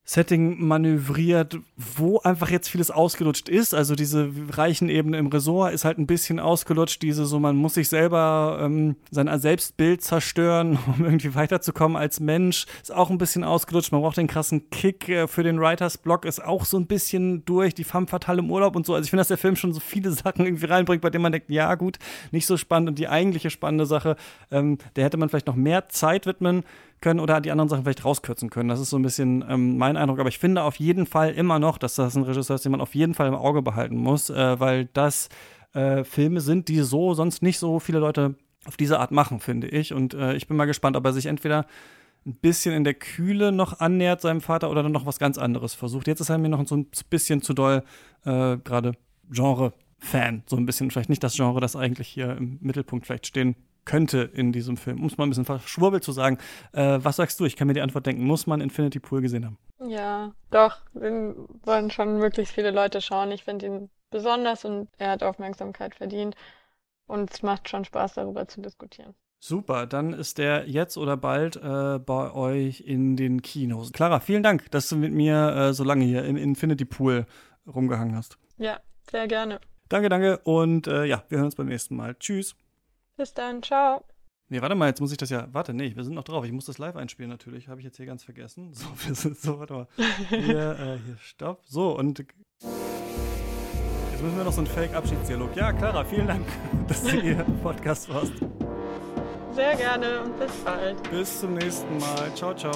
Setting manövriert, wo einfach jetzt vieles ausgelutscht ist. Also diese reichen Ebene im Ressort ist halt ein bisschen ausgelutscht. Diese so, man muss sich selber ähm, sein Selbstbild zerstören, um irgendwie weiterzukommen als Mensch, ist auch ein bisschen ausgelutscht. Man braucht den krassen Kick äh, für den Writers Block, ist auch so ein bisschen durch. Die femme fatale im Urlaub und so. Also ich finde, dass der Film schon so viele Sachen irgendwie reinbringt, bei denen man denkt, ja gut, nicht so spannend. Und die eigentliche spannende Sache, ähm, der hätte man vielleicht noch mehr Zeit widmen können oder die anderen Sachen vielleicht rauskürzen können. Das ist so ein bisschen ähm, mein Eindruck. Aber ich finde auf jeden Fall immer noch, dass das ein Regisseur ist, den man auf jeden Fall im Auge behalten muss, äh, weil das äh, Filme sind, die so sonst nicht so viele Leute auf diese Art machen, finde ich. Und äh, ich bin mal gespannt, ob er sich entweder ein bisschen in der Kühle noch annähert seinem Vater oder dann noch was ganz anderes versucht. Jetzt ist er mir noch so ein bisschen zu doll äh, gerade Genre-Fan. So ein bisschen, vielleicht nicht das Genre, das eigentlich hier im Mittelpunkt vielleicht stehen könnte in diesem Film, um es mal ein bisschen verschwurbelt zu sagen. Äh, was sagst du? Ich kann mir die Antwort denken. Muss man Infinity Pool gesehen haben? Ja, doch. Den wollen schon möglichst viele Leute schauen. Ich finde ihn besonders und er hat Aufmerksamkeit verdient. Und es macht schon Spaß, darüber zu diskutieren. Super, dann ist der jetzt oder bald äh, bei euch in den Kinos. Clara, vielen Dank, dass du mit mir äh, so lange hier in Infinity Pool rumgehangen hast. Ja, sehr gerne. Danke, danke und äh, ja, wir hören uns beim nächsten Mal. Tschüss. Bis dann, ciao. Nee, warte mal, jetzt muss ich das ja. Warte, nee, wir sind noch drauf. Ich muss das live einspielen natürlich. Habe ich jetzt hier ganz vergessen. So, wir sind so, warte mal. Hier, äh, hier, stopp. So, und jetzt müssen wir noch so einen Fake-Abschiedsdialog. Ja, Clara, vielen Dank, dass du hier im Podcast warst. Sehr gerne und bis bald. Bis zum nächsten Mal. Ciao, ciao.